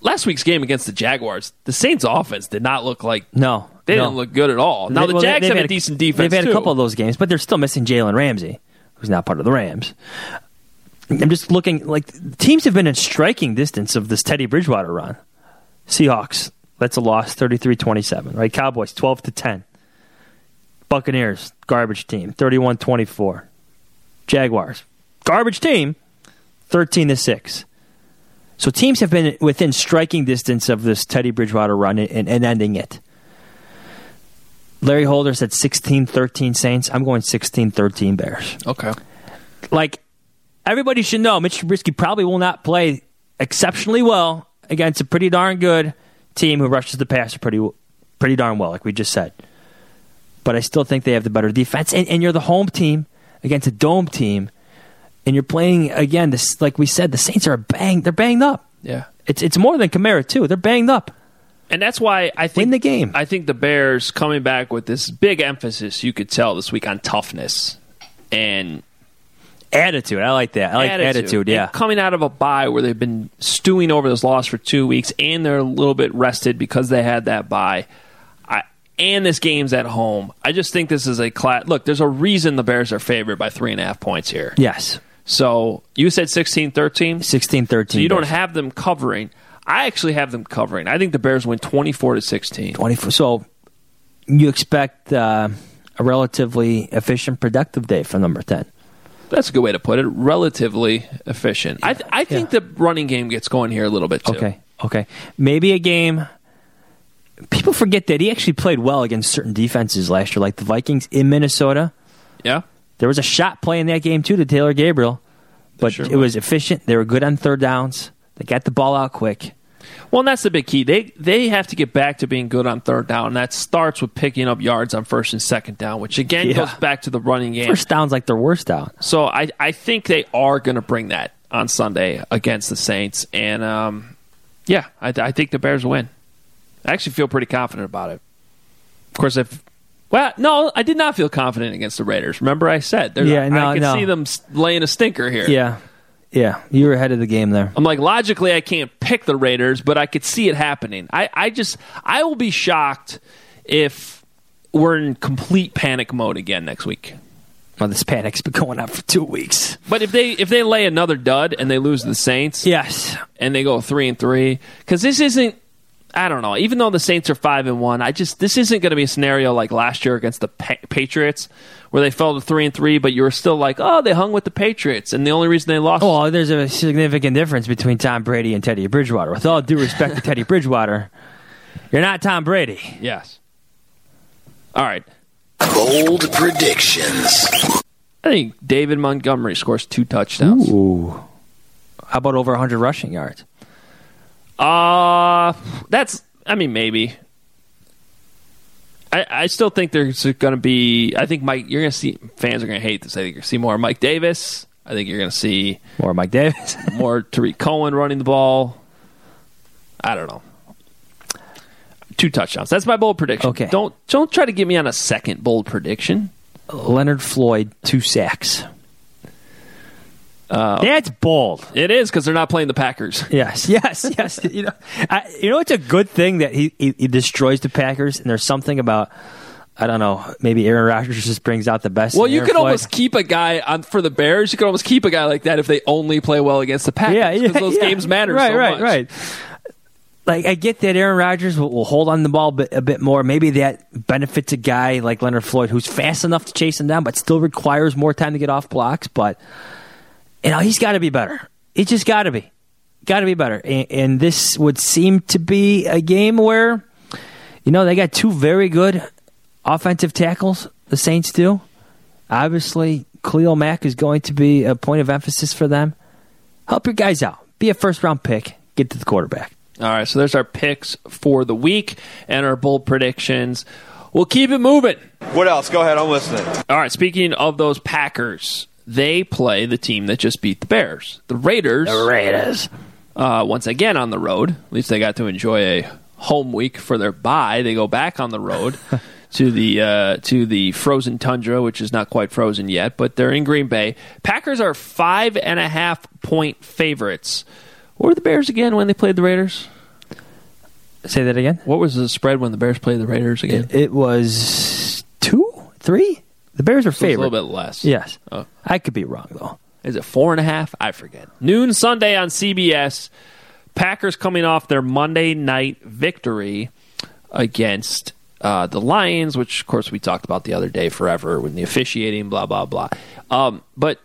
last week's game against the Jaguars, the Saints' offense did not look like no, they no. didn't look good at all. Now the well, Jags have a decent defense. They've had too. a couple of those games, but they're still missing Jalen Ramsey, who's not part of the Rams. I'm just looking like teams have been in striking distance of this Teddy Bridgewater run. Seahawks that's a loss, 33-27, right? Cowboys 12 to 10. Buccaneers, garbage team, 31-24. Jaguars, garbage team, 13 to 6. So teams have been within striking distance of this Teddy Bridgewater run and, and ending it. Larry Holder said 16 13 Saints. I'm going 16 13 Bears. Okay. Like, everybody should know Mitch Trubisky probably will not play exceptionally well against a pretty darn good team who rushes the passer pretty pretty darn well, like we just said. But I still think they have the better defense. And, and you're the home team against a dome team, and you're playing again. This, like we said, the Saints are banged. They're banged up. Yeah, it's it's more than Kamara too. They're banged up. And that's why I think Win the game. I think the Bears coming back with this big emphasis you could tell this week on toughness and Attitude. I like that. I like attitude. attitude yeah. And coming out of a bye where they've been stewing over this loss for two weeks and they're a little bit rested because they had that bye. I, and this game's at home. I just think this is a class. Look, there's a reason the Bears are favored by three and a half points here. Yes. So you said 16 13? 16 13. So you don't have them covering. I actually have them covering. I think the Bears win 24 to 16. 24. So you expect uh, a relatively efficient, productive day for number 10. That's a good way to put it. Relatively efficient. I, th- I think the running game gets going here a little bit too. Okay. Okay. Maybe a game. People forget that he actually played well against certain defenses last year, like the Vikings in Minnesota. Yeah. There was a shot play in that game too to Taylor Gabriel, but sure it was efficient. They were good on third downs. They got the ball out quick. Well, and that's the big key. They they have to get back to being good on third down. And that starts with picking up yards on first and second down, which again Yeah. goes back to the running game. First down's like their worst down. So I I think they are going to bring that on Sunday against the Saints, and um, yeah, I, I think the Bears win. I actually feel pretty confident about it. Of course, if well, no, I did not feel confident against the Raiders. Remember, I said, Yeah, no, I can no. see them laying a stinker here. Yeah. Yeah. You were ahead of the game there. I'm like, logically, I can't pick the Raiders, but I could see it happening. I, I just, I will be shocked if we're in complete panic mode again next week. Well, this panic's been going on for two weeks. But if they if they lay another dud and they lose the Saints, Yes. and they go three and three, because this isn't. I don't know. Even though the Saints are five and one, I just this isn't going to be a scenario like last year against the pa- Patriots, where they fell to three and three, but you were still like, oh, they hung with the Patriots, and the only reason they lost. Well, there's a significant difference between Tom Brady and Teddy Bridgewater. With all due respect to Teddy Bridgewater, you're not Tom Brady. yes. All right. Bold predictions. I think David Montgomery scores two touchdowns. Ooh. How about over 100 rushing yards? Uh that's. I mean, maybe. I, I still think there's going to be. I think Mike. You're going to see fans are going to hate this. I think you're going to see more Mike Davis. I think you're going to see More Mike Davis. more Tarik Cohen running the ball. I don't know. Two touchdowns. That's my bold prediction. Okay. Don't don't try to get me on a second bold prediction. Leonard Floyd, two sacks. Uh, That's bold. It is because they're not playing the Packers. Yes, yes, yes. you know, I, you know, it's a good thing that he, he he destroys the Packers, and there's something about I don't know, maybe Aaron Rodgers just brings out the best. Well, you could Floyd. almost keep a guy on for the Bears. You could almost keep a guy like that if they only play well against the Packers. yeah, yeah, because those yeah. games matter Right, so right, much. right. Like I get that Aaron Rodgers will, will hold on the ball a bit, a bit more. Maybe that benefits a guy like Leonard Floyd who's fast enough to chase him down, but still requires more time to get off blocks. But you know he's got to be better. He's just got to be, got to be better. And, and this would seem to be a game where, you know, they got two very good offensive tackles. The Saints do. Obviously, Khalil Mack is going to be a point of emphasis for them. Help your guys out. Be a first round pick. Get to the quarterback. All right, so there's our picks for the week and our bold predictions. We'll keep it moving. What else? Go ahead, I'm listening. All right, speaking of those Packers, they play the team that just beat the Bears. The Raiders. The Raiders. Uh, once again on the road. At least they got to enjoy a home week for their bye. They go back on the road to the uh, to the frozen tundra, which is not quite frozen yet, but they're in Green Bay. Packers are five and a half point favorites. What were the Bears again when they played the Raiders? Say that again. What was the spread when the Bears played the Raiders again? It, it was two, three. The Bears are So it's a little bit less. Yes. Oh. I could be wrong though. Is it four and a half? I forget. Noon Sunday on CBS. Packers coming off their Monday night victory against uh, the Lions, which of course we talked about the other day forever with the officiating, blah blah blah. Um, but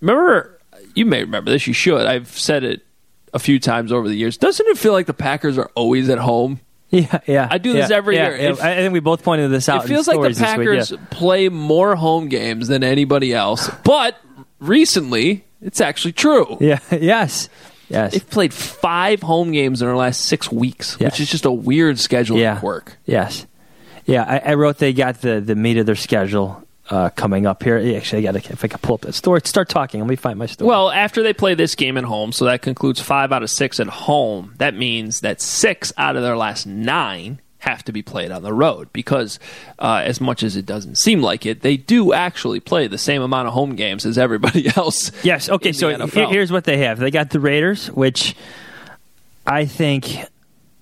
remember, you may remember this. You should. I've said it a few times over the years. Doesn't it feel like the Packers are always at home? Yeah, yeah. I do this yeah, every yeah, year. yeah. If- I think we both pointed this out. It feels like the this week, Packers yeah. play more home games than anybody else. But recently, it's actually true. Yeah. Yes. Yes. They've played five home games in their last six weeks, Yes. which is just a weird scheduling Yeah. quirk. Yes. Yeah, I, I wrote they got the, the meat of their schedule uh, coming up here. Actually, I got if I can pull up that story. Start talking. Let me find my story. Well, after they play this game at home, so that concludes five out of six at home. That means that six out of their last nine have to be played on the road because, uh, as much as it doesn't seem like it, they do actually play the same amount of home games as everybody else. yes. Okay. So here's what they have. They got the Raiders, which I think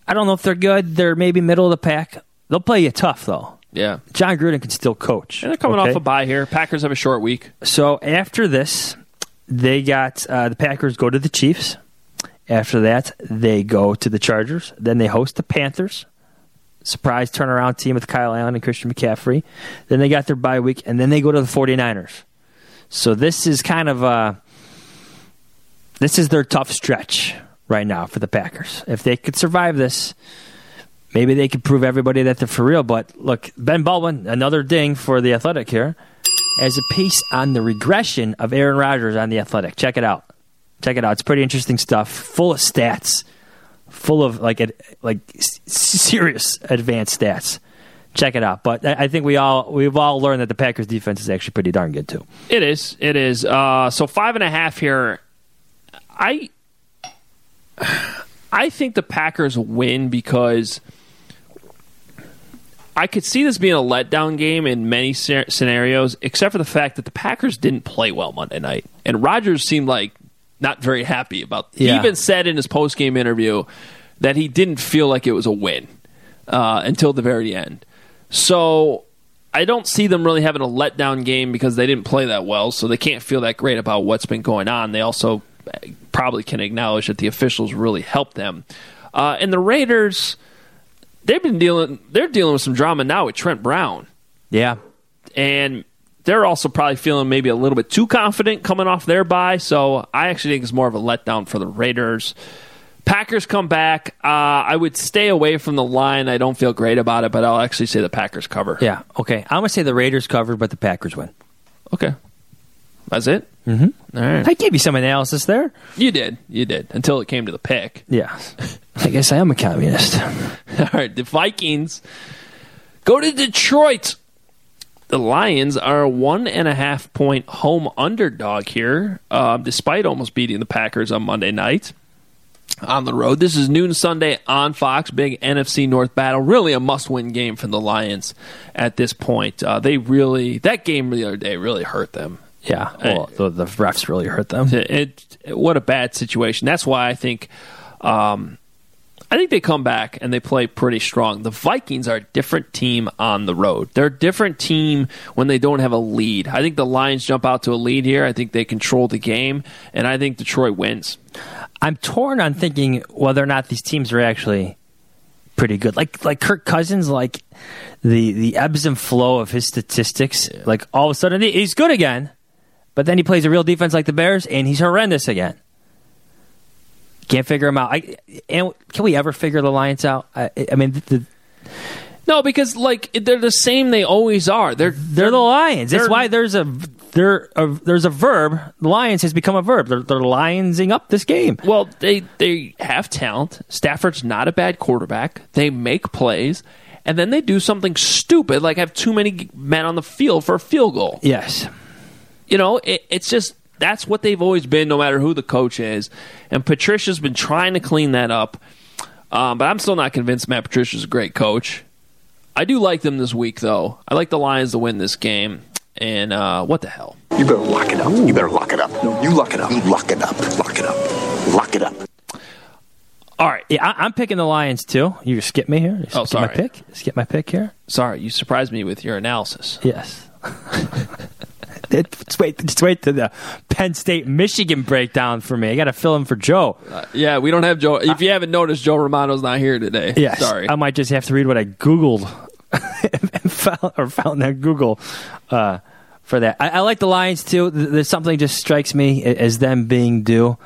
I don't know if they're good. They're maybe middle of the pack. They'll play you tough though. Yeah. Jon Gruden can still coach. And they're coming okay? off a bye here. Packers have a short week. So after this, they got uh, the Packers go to the Chiefs, After that, they go to the Chargers. Then they host the Panthers. Surprise turnaround team with Kyle Allen and Christian McCaffrey. Then they got their bye week, and then they go to the 49ers. So this is kind of a this is their tough stretch right now for the Packers. If they could survive this, maybe they could prove everybody that they're for real. But look, Ben Baldwin, another ding for the Athletic here, as a piece on the regression of Aaron Rodgers on the Athletic. Check it out. Check it out. It's pretty interesting stuff, full of stats, full of like like serious advanced stats. Check it out. But I think we all we've all learned that the Packers defense is actually pretty darn good too. It is. It is. Uh, so five and a half here. I I think the Packers win because I could see this being a letdown game in many scenarios, except for the fact that the Packers didn't play well Monday night, and Rodgers seemed like not very happy about. Yeah. He even said in his post game interview that he didn't feel like it was a win uh, until the very end. So I don't see them really having a letdown game because they didn't play that well, so they can't feel that great about what's been going on. They also probably can acknowledge that the officials really helped them. Uh, and the Raiders, they've been dealing. They're dealing with some drama now with Trent Brown. Yeah, and they're also probably feeling maybe a little bit too confident coming off their bye. So I actually think it's more of a letdown for the Raiders. Packers come back. Uh, I would stay away from the line. I don't feel great about it, but I'll actually say the Packers cover. Yeah. Okay. I'm gonna say the Raiders cover, but the Packers win. Okay. That's it. Mm-hmm. All right. I gave you some analysis there. You did. You did until it came to the pick. Yeah. I guess I am a communist. All right. The Vikings go to Detroit. The Lions are a one and a half point home underdog here, uh, despite almost beating the Packers on Monday night on the road. This is noon Sunday on Fox. Big NFC North battle. Really a must-win game for the Lions at this point. Uh, they really that game the other day really hurt them. Yeah, well, the, the, refs really hurt them. It, it, what a bad situation. That's why I think, um, I think they come back and they play pretty strong. The Vikings are a different team on the road. They're a different team when they don't have a lead. I think the Lions jump out to a lead here. I think they control the game, and I think Detroit wins. I'm torn on thinking whether or not these teams are actually pretty good. Like like Kirk Cousins, like the the ebbs and flow of his statistics. Like all of a sudden he's good again but then he plays a real defense like the Bears, and he's horrendous again. Can't figure them out. I, and can we ever figure the Lions out? I, I mean, the, no, because like they're the same. They always are. They're they're, they're the Lions. That's why there's a there a, there's a verb. Lions has become a verb. They're, they're lionsing up this game. Well, they they have talent. Stafford's not a bad quarterback. They make plays, and then they do something stupid like have too many men on the field for a field goal. Yes you know, it, it's just that's what they've always been, no matter who the coach is. And Patricia's been trying to clean that up. Um, but I'm still not convinced Matt Patricia's a great coach. I do like them this week, though. I like the Lions to win this game. And uh, what the hell? You better lock it up. You better lock it up. No, you lock it up. You lock it up. Lock it up. Lock it up. All right. Yeah, I, am picking the Lions too. You skip me here. oh, sorry. My pick. Skip my pick here. Sorry, you surprised me with your analysis. Yes. Let's wait. Just wait to the Penn State Michigan breakdown for me. I got to fill in for Joe. Uh, yeah, we don't have Joe. If you haven't noticed, Joe Romano's not here today. Yes, sorry. I might just have to read what I googled and found, or found on Google uh, for that. I, I, like the Lions too. There's something just strikes me as them being due.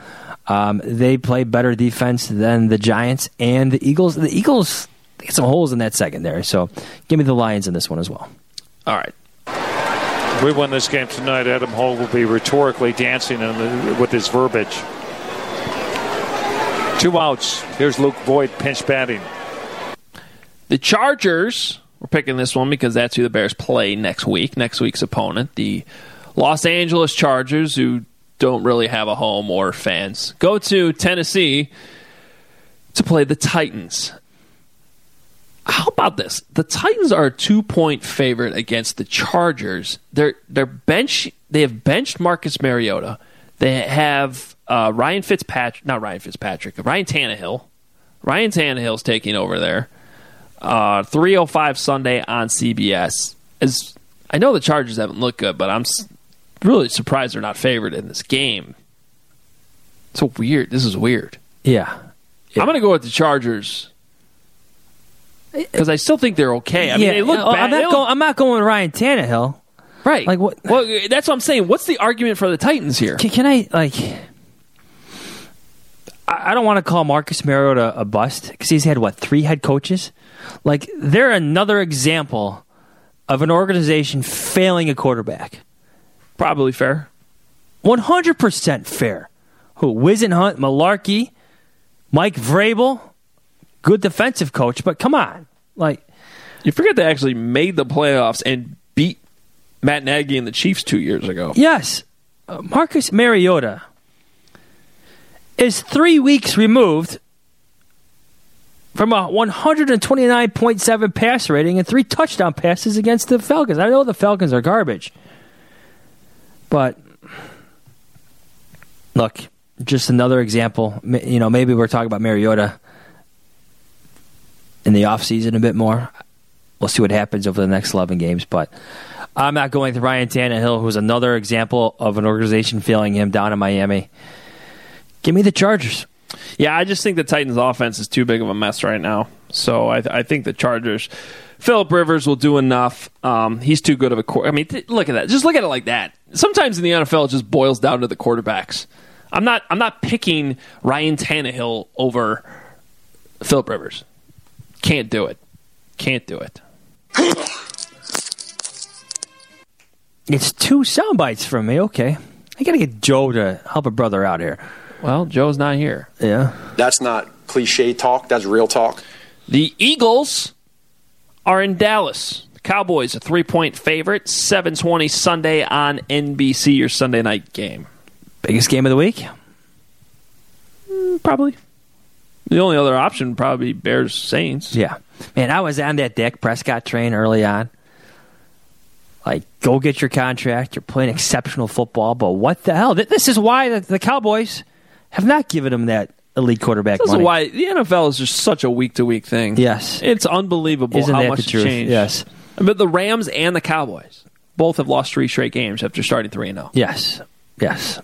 Um, they play better defense than the Giants and the Eagles. The Eagles get some holes in that secondary. So give me the Lions in this one as well. All right we win this game tonight, Adam Hoge will be rhetorically dancing the, with his verbiage. Two outs. Here's Luke Voit pinch batting. The Chargers, we're picking this one because that's who the Bears play next week, next week's opponent. The Los Angeles Chargers, who don't really have a home or fans, go to Tennessee to play the Titans. How about this? The Titans are a two point favorite against the Chargers. They're they're bench they have benched Marcus Mariota. They have uh, Ryan Fitzpatrick, not Ryan Fitzpatrick, Ryan Tannehill. Ryan Tannehill's taking over there. Uh, 305 Sunday on CBS. As I know the Chargers haven't looked good, but I'm really surprised they're not favored in this game. So weird. This is weird. Yeah. I'm going to go with the Chargers because I still think they're okay. I mean, yeah, they look oh, bad. I'm not, going, I'm not going Ryan Tannehill. right. Like what? Well, that's what I'm saying. What's the argument for the Titans here? Can, can I like? I, I don't want to call Marcus Mariota a bust because he's had what three head coaches. Like they're another example of an organization failing a quarterback. Probably fair. One hundred percent fair. Who Whisenhunt, Mularkey, Mike Vrabel, good defensive coach, but come on, like You forget they actually made the playoffs and beat Matt Nagy and the Chiefs two years ago. Yes, uh, Marcus Mariota is three weeks removed from a 129.7 pass rating and three touchdown passes against the Falcons. I know the Falcons are garbage, but look, just another example. You know, maybe we're talking about Mariota in the offseason a bit more. We'll see what happens over the next 11 games, but I'm not going with Ryan Tannehill, who's another example of an organization failing him down in Miami. Give me the Chargers. Yeah, I just think the Titans' offense is too big of a mess right now. So I, I think the Chargers. Philip Rivers will do enough. Um, he's too good of a. Qu- I mean, th- look at that. Just look at it like that. Sometimes in the NFL, it just boils down to the quarterbacks. I'm not. I'm not picking Ryan Tannehill over Philip Rivers. Can't do it. Can't do it. It's two sound bites from me. Okay. I got to get Joe to help a brother out here. Well, Joe's not here. Yeah. That's not cliche talk. That's real talk. The Eagles are in Dallas. The Cowboys a three point favorite. Seven twenty Sunday on NBC. Your Sunday night game. Biggest game of the week? Mm, probably. The only other option would probably be Bears Saints. Yeah. Man, I was on that Dak Prescott train early on. Like, go get your contract. You're playing exceptional football, but what the hell? This is why the, the Cowboys have not given him that elite quarterback This is why the NFL is just such a week to week thing. Yes. It's unbelievable Isn't how that much changed. Yes. But the Rams and the Cowboys both have lost three straight games after starting 3 0. Yes. Yes.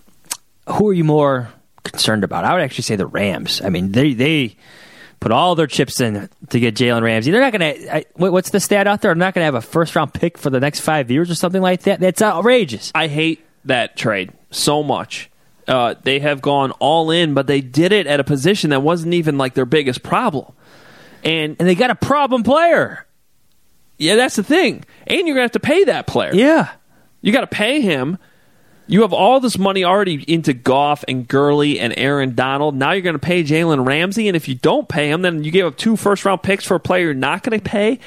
Who are you more concerned about? I would actually say the Rams. I mean, they they put all their chips in to get Jalen Ramsey. They're not going to. What's the stat out there? They're not going to have a first round pick for the next five years or something like that. That's outrageous. I hate that trade so much. Uh, they have gone all in, but they did it at a position that wasn't even like their biggest problem. And and they got a problem player. Yeah, that's the thing. And you're going to have to pay that player. Yeah. You got to pay him. You have all this money already into Goff and Gurley and Aaron Donald. Now you're going to pay Jalen Ramsey, and if you don't pay him, then you give up two first round picks for a player you're not going to pay.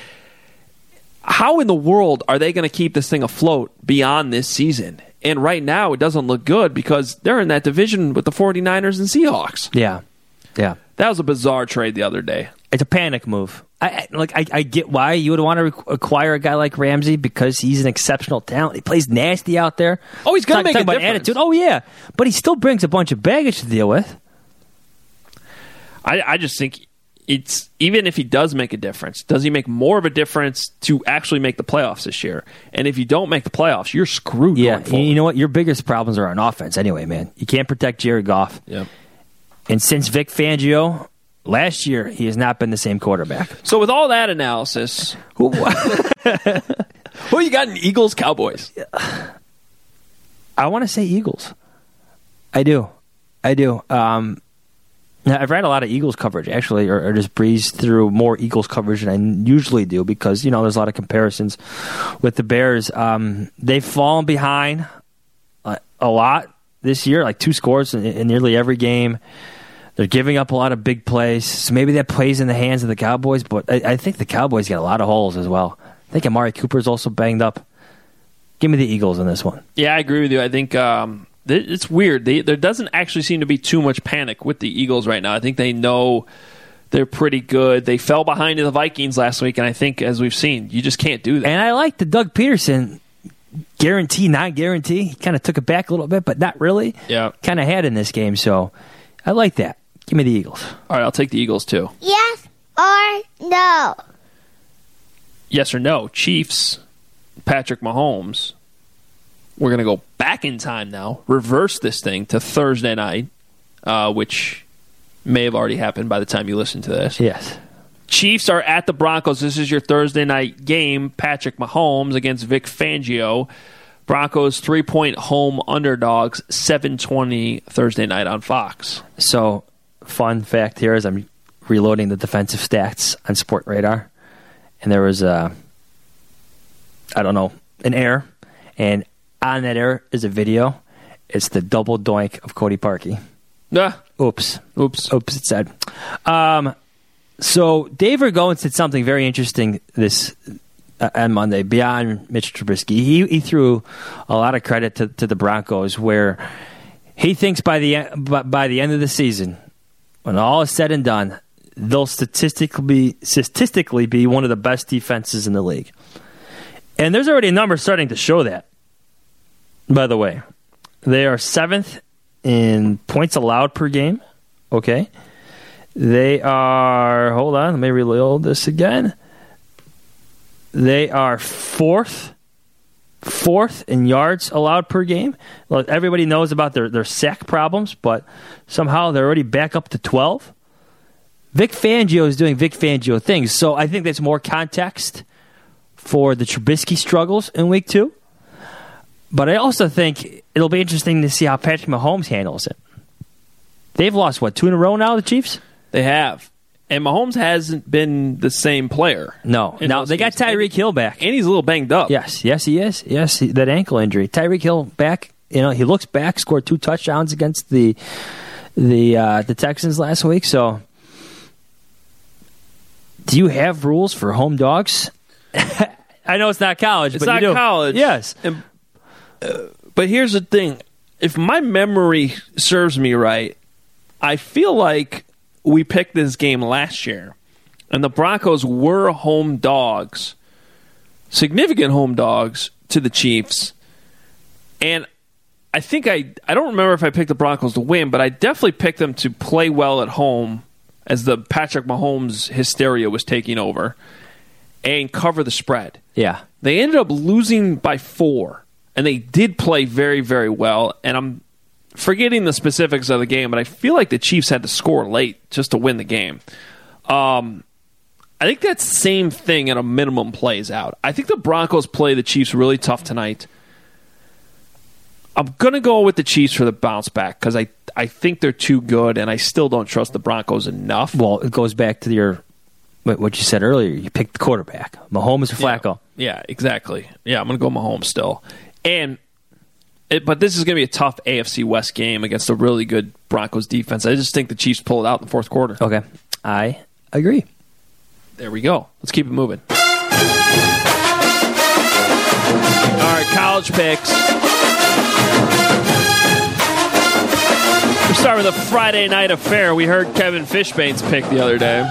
How in the world are they going to keep this thing afloat beyond this season? And right now, it doesn't look good because they're in that division with the 49ers and Seahawks. Yeah. Yeah. That was a bizarre trade the other day. It's a panic move. I, I like. I, I get why you would want to rec- acquire a guy like Ramsey because he's an exceptional talent. He plays nasty out there. Oh, he's gonna Talk- make talk a about difference. attitude. Oh yeah, but he still brings a bunch of baggage to deal with. I, I just think it's even if he does make a difference, does he make more of a difference to actually make the playoffs this year? And if you don't make the playoffs, you're screwed. Yeah, going forward. you know what? Your biggest problems are on offense anyway, man. You can't protect Jared Goff. Yep. And since Vic Fangio, last year he has not been the same quarterback. So with all that analysis, who, who you got in Eagles Cowboys? I want to say Eagles. I do. I do. Um, now, I've read a lot of Eagles coverage actually, or, or just breezed through more Eagles coverage than I usually do because you know there's a lot of comparisons with the Bears. Um, they've fallen behind uh, a lot this year, like two scores in, in nearly every game. They're giving up a lot of big plays, so maybe that plays in the hands of the Cowboys. But I, I think the Cowboys got a lot of holes as well. I think Amari Cooper's also banged up. Give me the Eagles in this one. Yeah, I agree with you. I think um, th- it's weird. They, there doesn't actually seem to be too much panic with the Eagles right now. I think they know they're pretty good. They fell behind to the Vikings last week, and I think, as we've seen, you just can't do that. And I like the Doug Pederson guarantee, not guarantee. He kind of took it back a little bit, but not really. Yeah. Kind of had in this game, so I like that. Give me the Eagles. All right, I'll take the Eagles too. Yes or no? Yes or no? Chiefs, Patrick Mahomes. We're going to go back in time now, reverse this thing to Thursday night, uh, which may have already happened by the time you listen to this. Yes. Chiefs are at the Broncos. This is your Thursday night game. Patrick Mahomes against Vic Fangio. Broncos three point home underdogs, 720 Thursday night on Fox. So, fun fact here is I'm reloading the defensive stats on Sport Radar, and there was a, I don't know, an error, and on that error is a video. It's the double doink of Cody Parkey. Yeah. Oops. Oops. Oops, it said. Um, so Dave Ragone said something very interesting this uh, on Monday beyond Mitch Trubisky. He, he threw a lot of credit to, to the Broncos where he thinks by the, by, by the end of the season, when all is said and done, they'll statistically statistically be one of the best defenses in the league. And there's already a number starting to show that, by the way. They are seventh in points allowed per game. Okay. They are, hold on, let me reload this again. They are fourth, fourth in yards allowed per game. Everybody knows about their, their sack problems, but somehow they're already back up to 12. Vic Fangio is doing Vic Fangio things, so I think that's more context for the Trubisky struggles in week two. But I also think it'll be interesting to see how Patrick Mahomes handles it. They've lost, what, two in a row now, the Chiefs? They have. And Mahomes hasn't been the same player. No. those they got. Tyreek Hill back. And he's a little banged up. Yes, yes, he is. Yes, he, that ankle injury. Tyreek Hill back. You know, he looks back. Scored two touchdowns against the the uh, the Texans last week. So, do you have rules for home dogs? I know it's not college. It's but not college. Yes. And, uh, but here's the thing: if my memory serves me right, I feel like we picked this game last year, and the Broncos were home dogs, significant home dogs to the Chiefs, and I think I I don't remember if I picked the Broncos to win, but I definitely picked them to play well at home as the Patrick Mahomes hysteria was taking over and cover the spread. Yeah. They ended up losing by four, and they did play very, very well. And I'm forgetting the specifics of the game, but I feel like the Chiefs had to score late just to win the game. Um, I think that same thing at a minimum plays out. I think the Broncos play the Chiefs really tough tonight. I'm going to go with the Chiefs for the bounce back because I, I think they're too good, and I still don't trust the Broncos enough. Well, it goes back to your what what you said earlier. You picked the quarterback, Mahomes or Flacco. Yeah, exactly. Yeah, I'm going to go Mahomes still. And it, but this is going to be a tough AFC West game against a really good Broncos defense. I just think the Chiefs pull it out in the fourth quarter. Okay, I agree. There we go. Let's keep it moving. All right, college picks. We start with a Friday night affair. We heard Kevin Fishbain's pick the other day.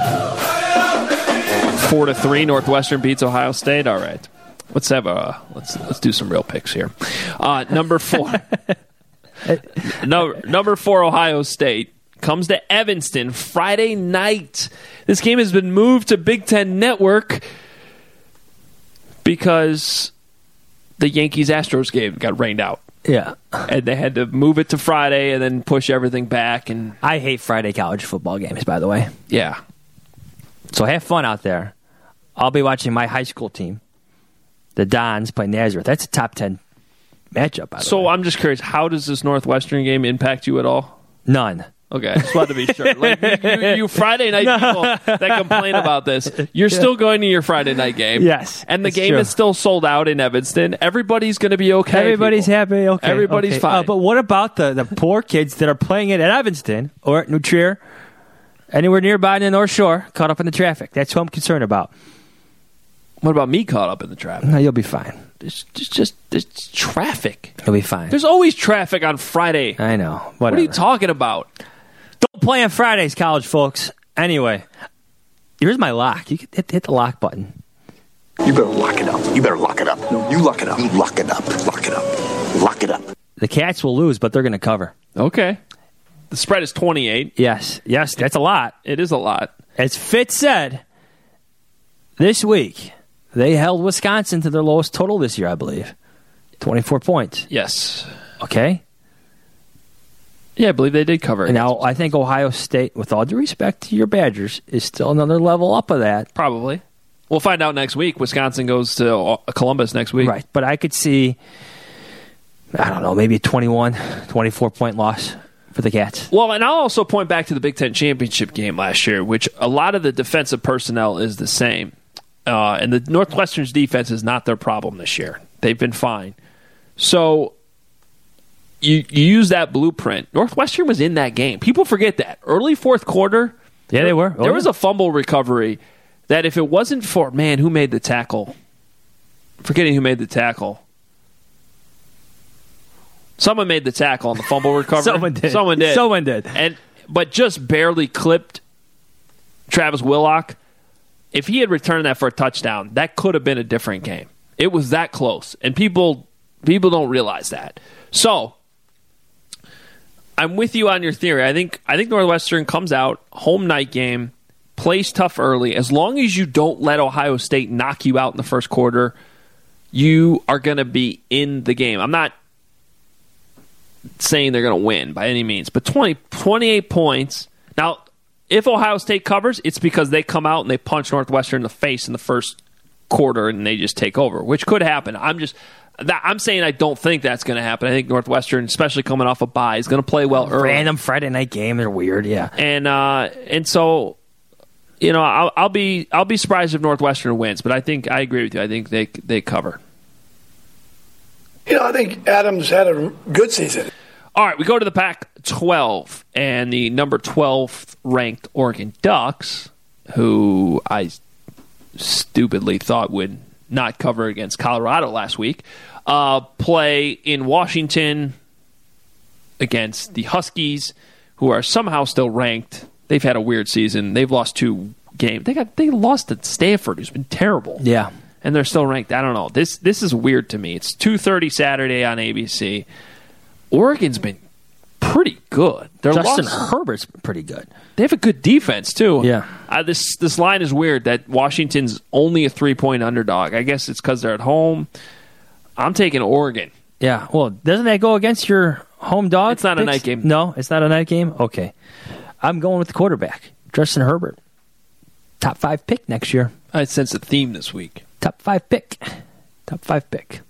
Four to three, Northwestern beats Ohio State. All right, let's have a let's let's do some real picks here. Uh, number four, no, number four, Ohio State comes to Evanston Friday night. This game has been moved to Big Ten Network because the Yankees Astros game got rained out. Yeah. And they had to move it to Friday and then push everything back and I hate Friday college football games, by the way. yeah. So have fun out there. I'll be watching my high school team, the Dons, play Nazareth. That's a top ten matchup. By the So. I'm just curious, how does this Northwestern game impact you at all? none. Okay, just wanted to be sure. Like you, you, you Friday night people that complain about this, you're still going to your Friday night game. Yes, and the game true. is still sold out in Evanston. Everybody's going to be okay. Everybody's people. happy. Okay, Everybody's okay. fine. Uh, but what about the, the poor kids that are playing it at Evanston or at New Trier, anywhere nearby in the North Shore, caught up in the traffic? That's who I'm concerned about. What about me caught up in the traffic? No, you'll be fine. It's just, just it's traffic. You'll be fine. There's always traffic on Friday. I know. What are you talking about? Don't play on Fridays, college folks. Anyway, here's my lock. You can hit, hit the lock button. You better lock it up. You better lock it up. No, you lock it up. You lock it up. Lock it up. Lock it up. The Cats will lose, but they're going to cover. Okay. The spread is 28. Yes, yes, that's a lot. It is a lot. As Fitz said, this week they held Wisconsin to their lowest total this year, I believe. 24 points. Yes. Okay? Yeah, I believe they did cover. And now I think Ohio State, with all due respect to your Badgers, is still another level up of that. Probably. We'll find out next week. Wisconsin goes to uh, Columbus next week. Right. But I could see, I don't know, maybe a 21, 24 point loss for the Cats. Well, and I'll also point back to the Big Ten championship game last year, which a lot of the defensive personnel is the same. Uh, and the Northwestern's defense is not their problem this year. They've been fine. So you, you use that blueprint. Northwestern was in that game. People forget that. Early fourth quarter. Yeah, they were. Oh, there was a fumble recovery that if it wasn't for, man, who made the tackle? Forgetting who made the tackle. Someone made the tackle on the fumble recovery. Someone did. Someone did. Someone did. And but just barely clipped Travis Whillock. If he had returned that for a touchdown, that could have been a different game. It was that close, and people people don't realize that. So I'm with you on your theory. I think I think Northwestern comes out home night game, plays tough early. As long as you don't let Ohio State knock you out in the first quarter, you are going to be in the game. I'm not saying they're going to win by any means, but 20, 28 points. Now, if Ohio State covers, it's because they come out and they punch Northwestern in the face in the first quarter and they just take over, which could happen. I'm just that, I'm saying I don't think that's going to happen. I think Northwestern, especially coming off a bye, is going to play well early. Random Friday night game, they're weird, yeah. And uh, and so, you know, I'll, I'll be I'll be surprised if Northwestern wins, but I think I agree with you. I think they they cover. You know, I think Adams had a good season. All right, we go to the Pac 12 and the number 12 ranked Oregon Ducks, who I stupidly thought would not cover against Colorado last week, uh, play in Washington against the Huskies, who are somehow still ranked. They've had a weird season. They've lost two games. They got they lost to Stanford, who's been terrible. Yeah. And they're still ranked. I don't know. This this is weird to me. It's two thirty Saturday on ABC. Oregon's been pretty good. Their Justin loss- Herbert's pretty good. they have a good defense too. Yeah. Uh, this this line is weird that Washington's only a three point underdog. I guess it's because they're at home. I'm taking Oregon. Yeah. Well, doesn't that go against your home dog? It's not a night game. No, it's not a night game. Okay. I'm going with the quarterback, Justin Herbert. Top five pick next year. I sense a theme this week. Top five pick. Top five pick.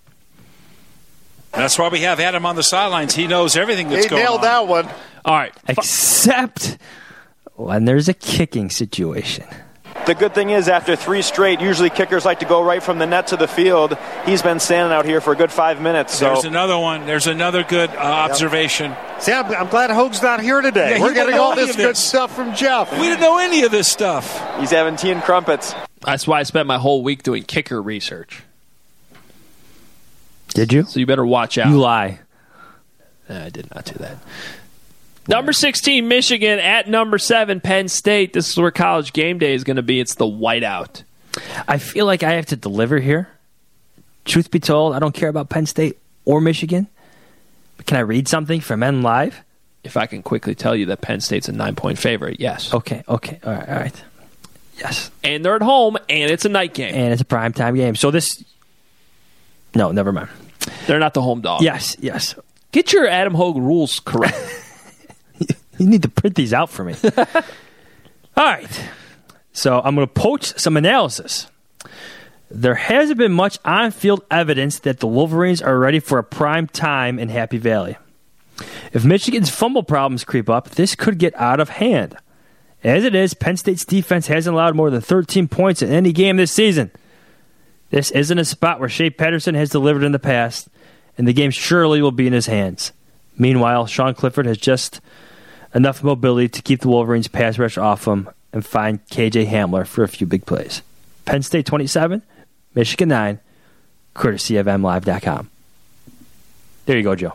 That's why we have Adam on the sidelines. He knows everything that's He going nailed on. that one. All right. Except when there's a kicking situation. The good thing is, after three straight, usually kickers like to go right from the net to the field. He's been standing out here for a good five minutes. So There's another one. There's another good uh, observation. See, I'm, I'm glad Hoge's not here today. Yeah, We're getting all any this good this. stuff from Jeff. We didn't know any of this stuff. he's having tea and crumpets. That's why I spent my whole week doing kicker research. Did you? So you better watch out. You lie. I did not do that. Number 16, Michigan at number 7, Penn State. This is where college game day is going to be. It's the whiteout. I feel like I have to deliver here. Truth be told, I don't care about Penn State or Michigan. But can I read something from M Live? If I can quickly tell you that Penn State's a nine point favorite, yes. Okay, okay, all right, all right. Yes. And they're at home, and it's a night game. And it's a prime time game. So this. No, never mind. They're not the home dog. Yes, yes. Get your Adam Hoge rules correct. You need to print these out for me. All right. So I'm going to poach some analysis. There hasn't been much on field evidence that the Wolverines are ready for a prime time in Happy Valley. If Michigan's fumble problems creep up, this could get out of hand. As it is, Penn State's defense hasn't allowed more than 13 points in any game this season. This isn't a spot where Shea Patterson has delivered in the past, and the game surely will be in his hands. Meanwhile, Sean Clifford has just enough mobility to keep the Wolverines' pass rush off him and find KJ Hamler for a few big plays. Penn State 27, Michigan 9, courtesy of MLive.com. There you go, Joe.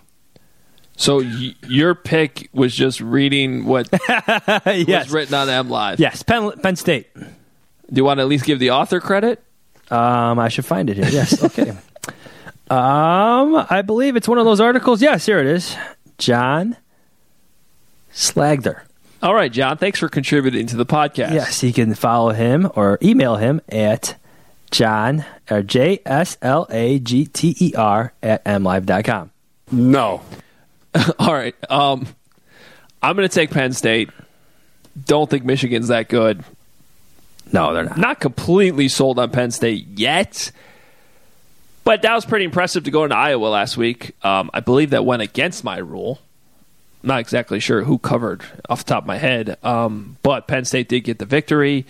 so y- your pick was just reading what yes. was written on M Live. Yes, Penn, Penn State. Do you want to at least give the author credit? Um, I should find it here. Yes, okay. um, I believe it's one of those articles. Yes, here it is. John Slagter. All right, John. Thanks for contributing to the podcast. Yes, you can follow him or email him at John or J S L A G T E R at MLive.com. No. All right. Um, I'm going to take Penn State. Don't think Michigan's that good. No, they're not. Not completely sold on Penn State yet. But that was pretty impressive to go into Iowa last week. Um, I believe that went against my rule. I'm not exactly sure who covered off the top of my head, um, but Penn State did get the victory.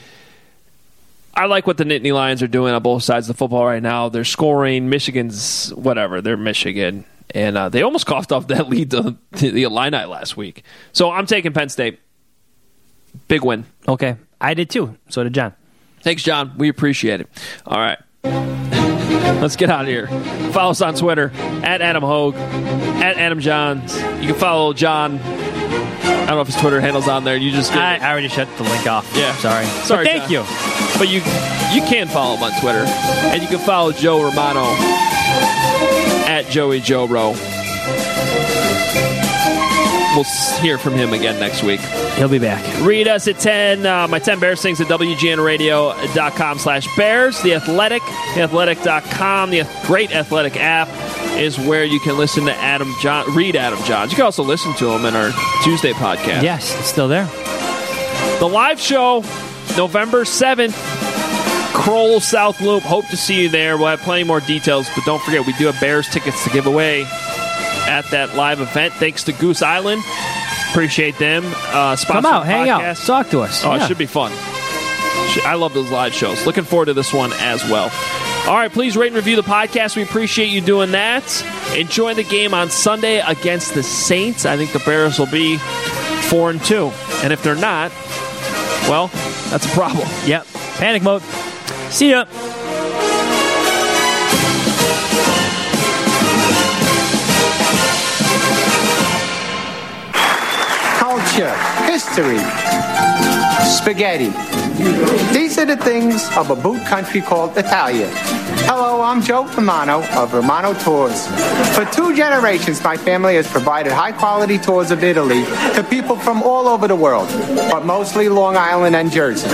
I like what the Nittany Lions are doing on both sides of the football right now. They're scoring. Michigan's whatever. They're Michigan, and uh, they almost coughed off that lead to, to the Illini last week. So I'm taking Penn State. Big win. Okay. I did too. So did John. Thanks, John. We appreciate it. All right. Let's get out of here. Follow us on Twitter at Adam Hoge, at Adam Jahns. You can follow John. I don't know if his Twitter handle's on there. You just I. I already shut the link off. Yeah. Sorry. Sorry. But thank John. you. But you you can follow him on Twitter, and you can follow Joe Romano at Joey Joe Rowe. We'll hear from him again next week. He'll be back. Read us at 10. Uh, my 10 Bears things at WGNradio.com slash Bears. The Athletic, theathletic.com. The great Athletic app is where you can listen to Adam John, read Adam Jahns. You can also listen to him in our Tuesday podcast. Yes, it's still there. The live show, November 7th, Kroll South Loop. Hope to see you there. We'll have plenty more details, but don't forget, we do have Bears tickets to give away at that live event. Thanks to Goose Island. Appreciate them. Uh, Come out, hang out, talk to us. Oh, it should be fun. I love those live shows. Looking forward to this one as well. All right, please rate and review the podcast. We appreciate you doing that. Enjoy the game on Sunday against the Saints. I think the Bears will be four and two, and if they're not, well, that's a problem. Yep. Panic mode. See ya. Culture, history, spaghetti. These are the things of a boot country called Italia. Hello, I'm Joe Romano of Romano Tours. For two generations, my family has provided high quality tours of Italy to people from all over the world, but mostly Long Island and Jersey.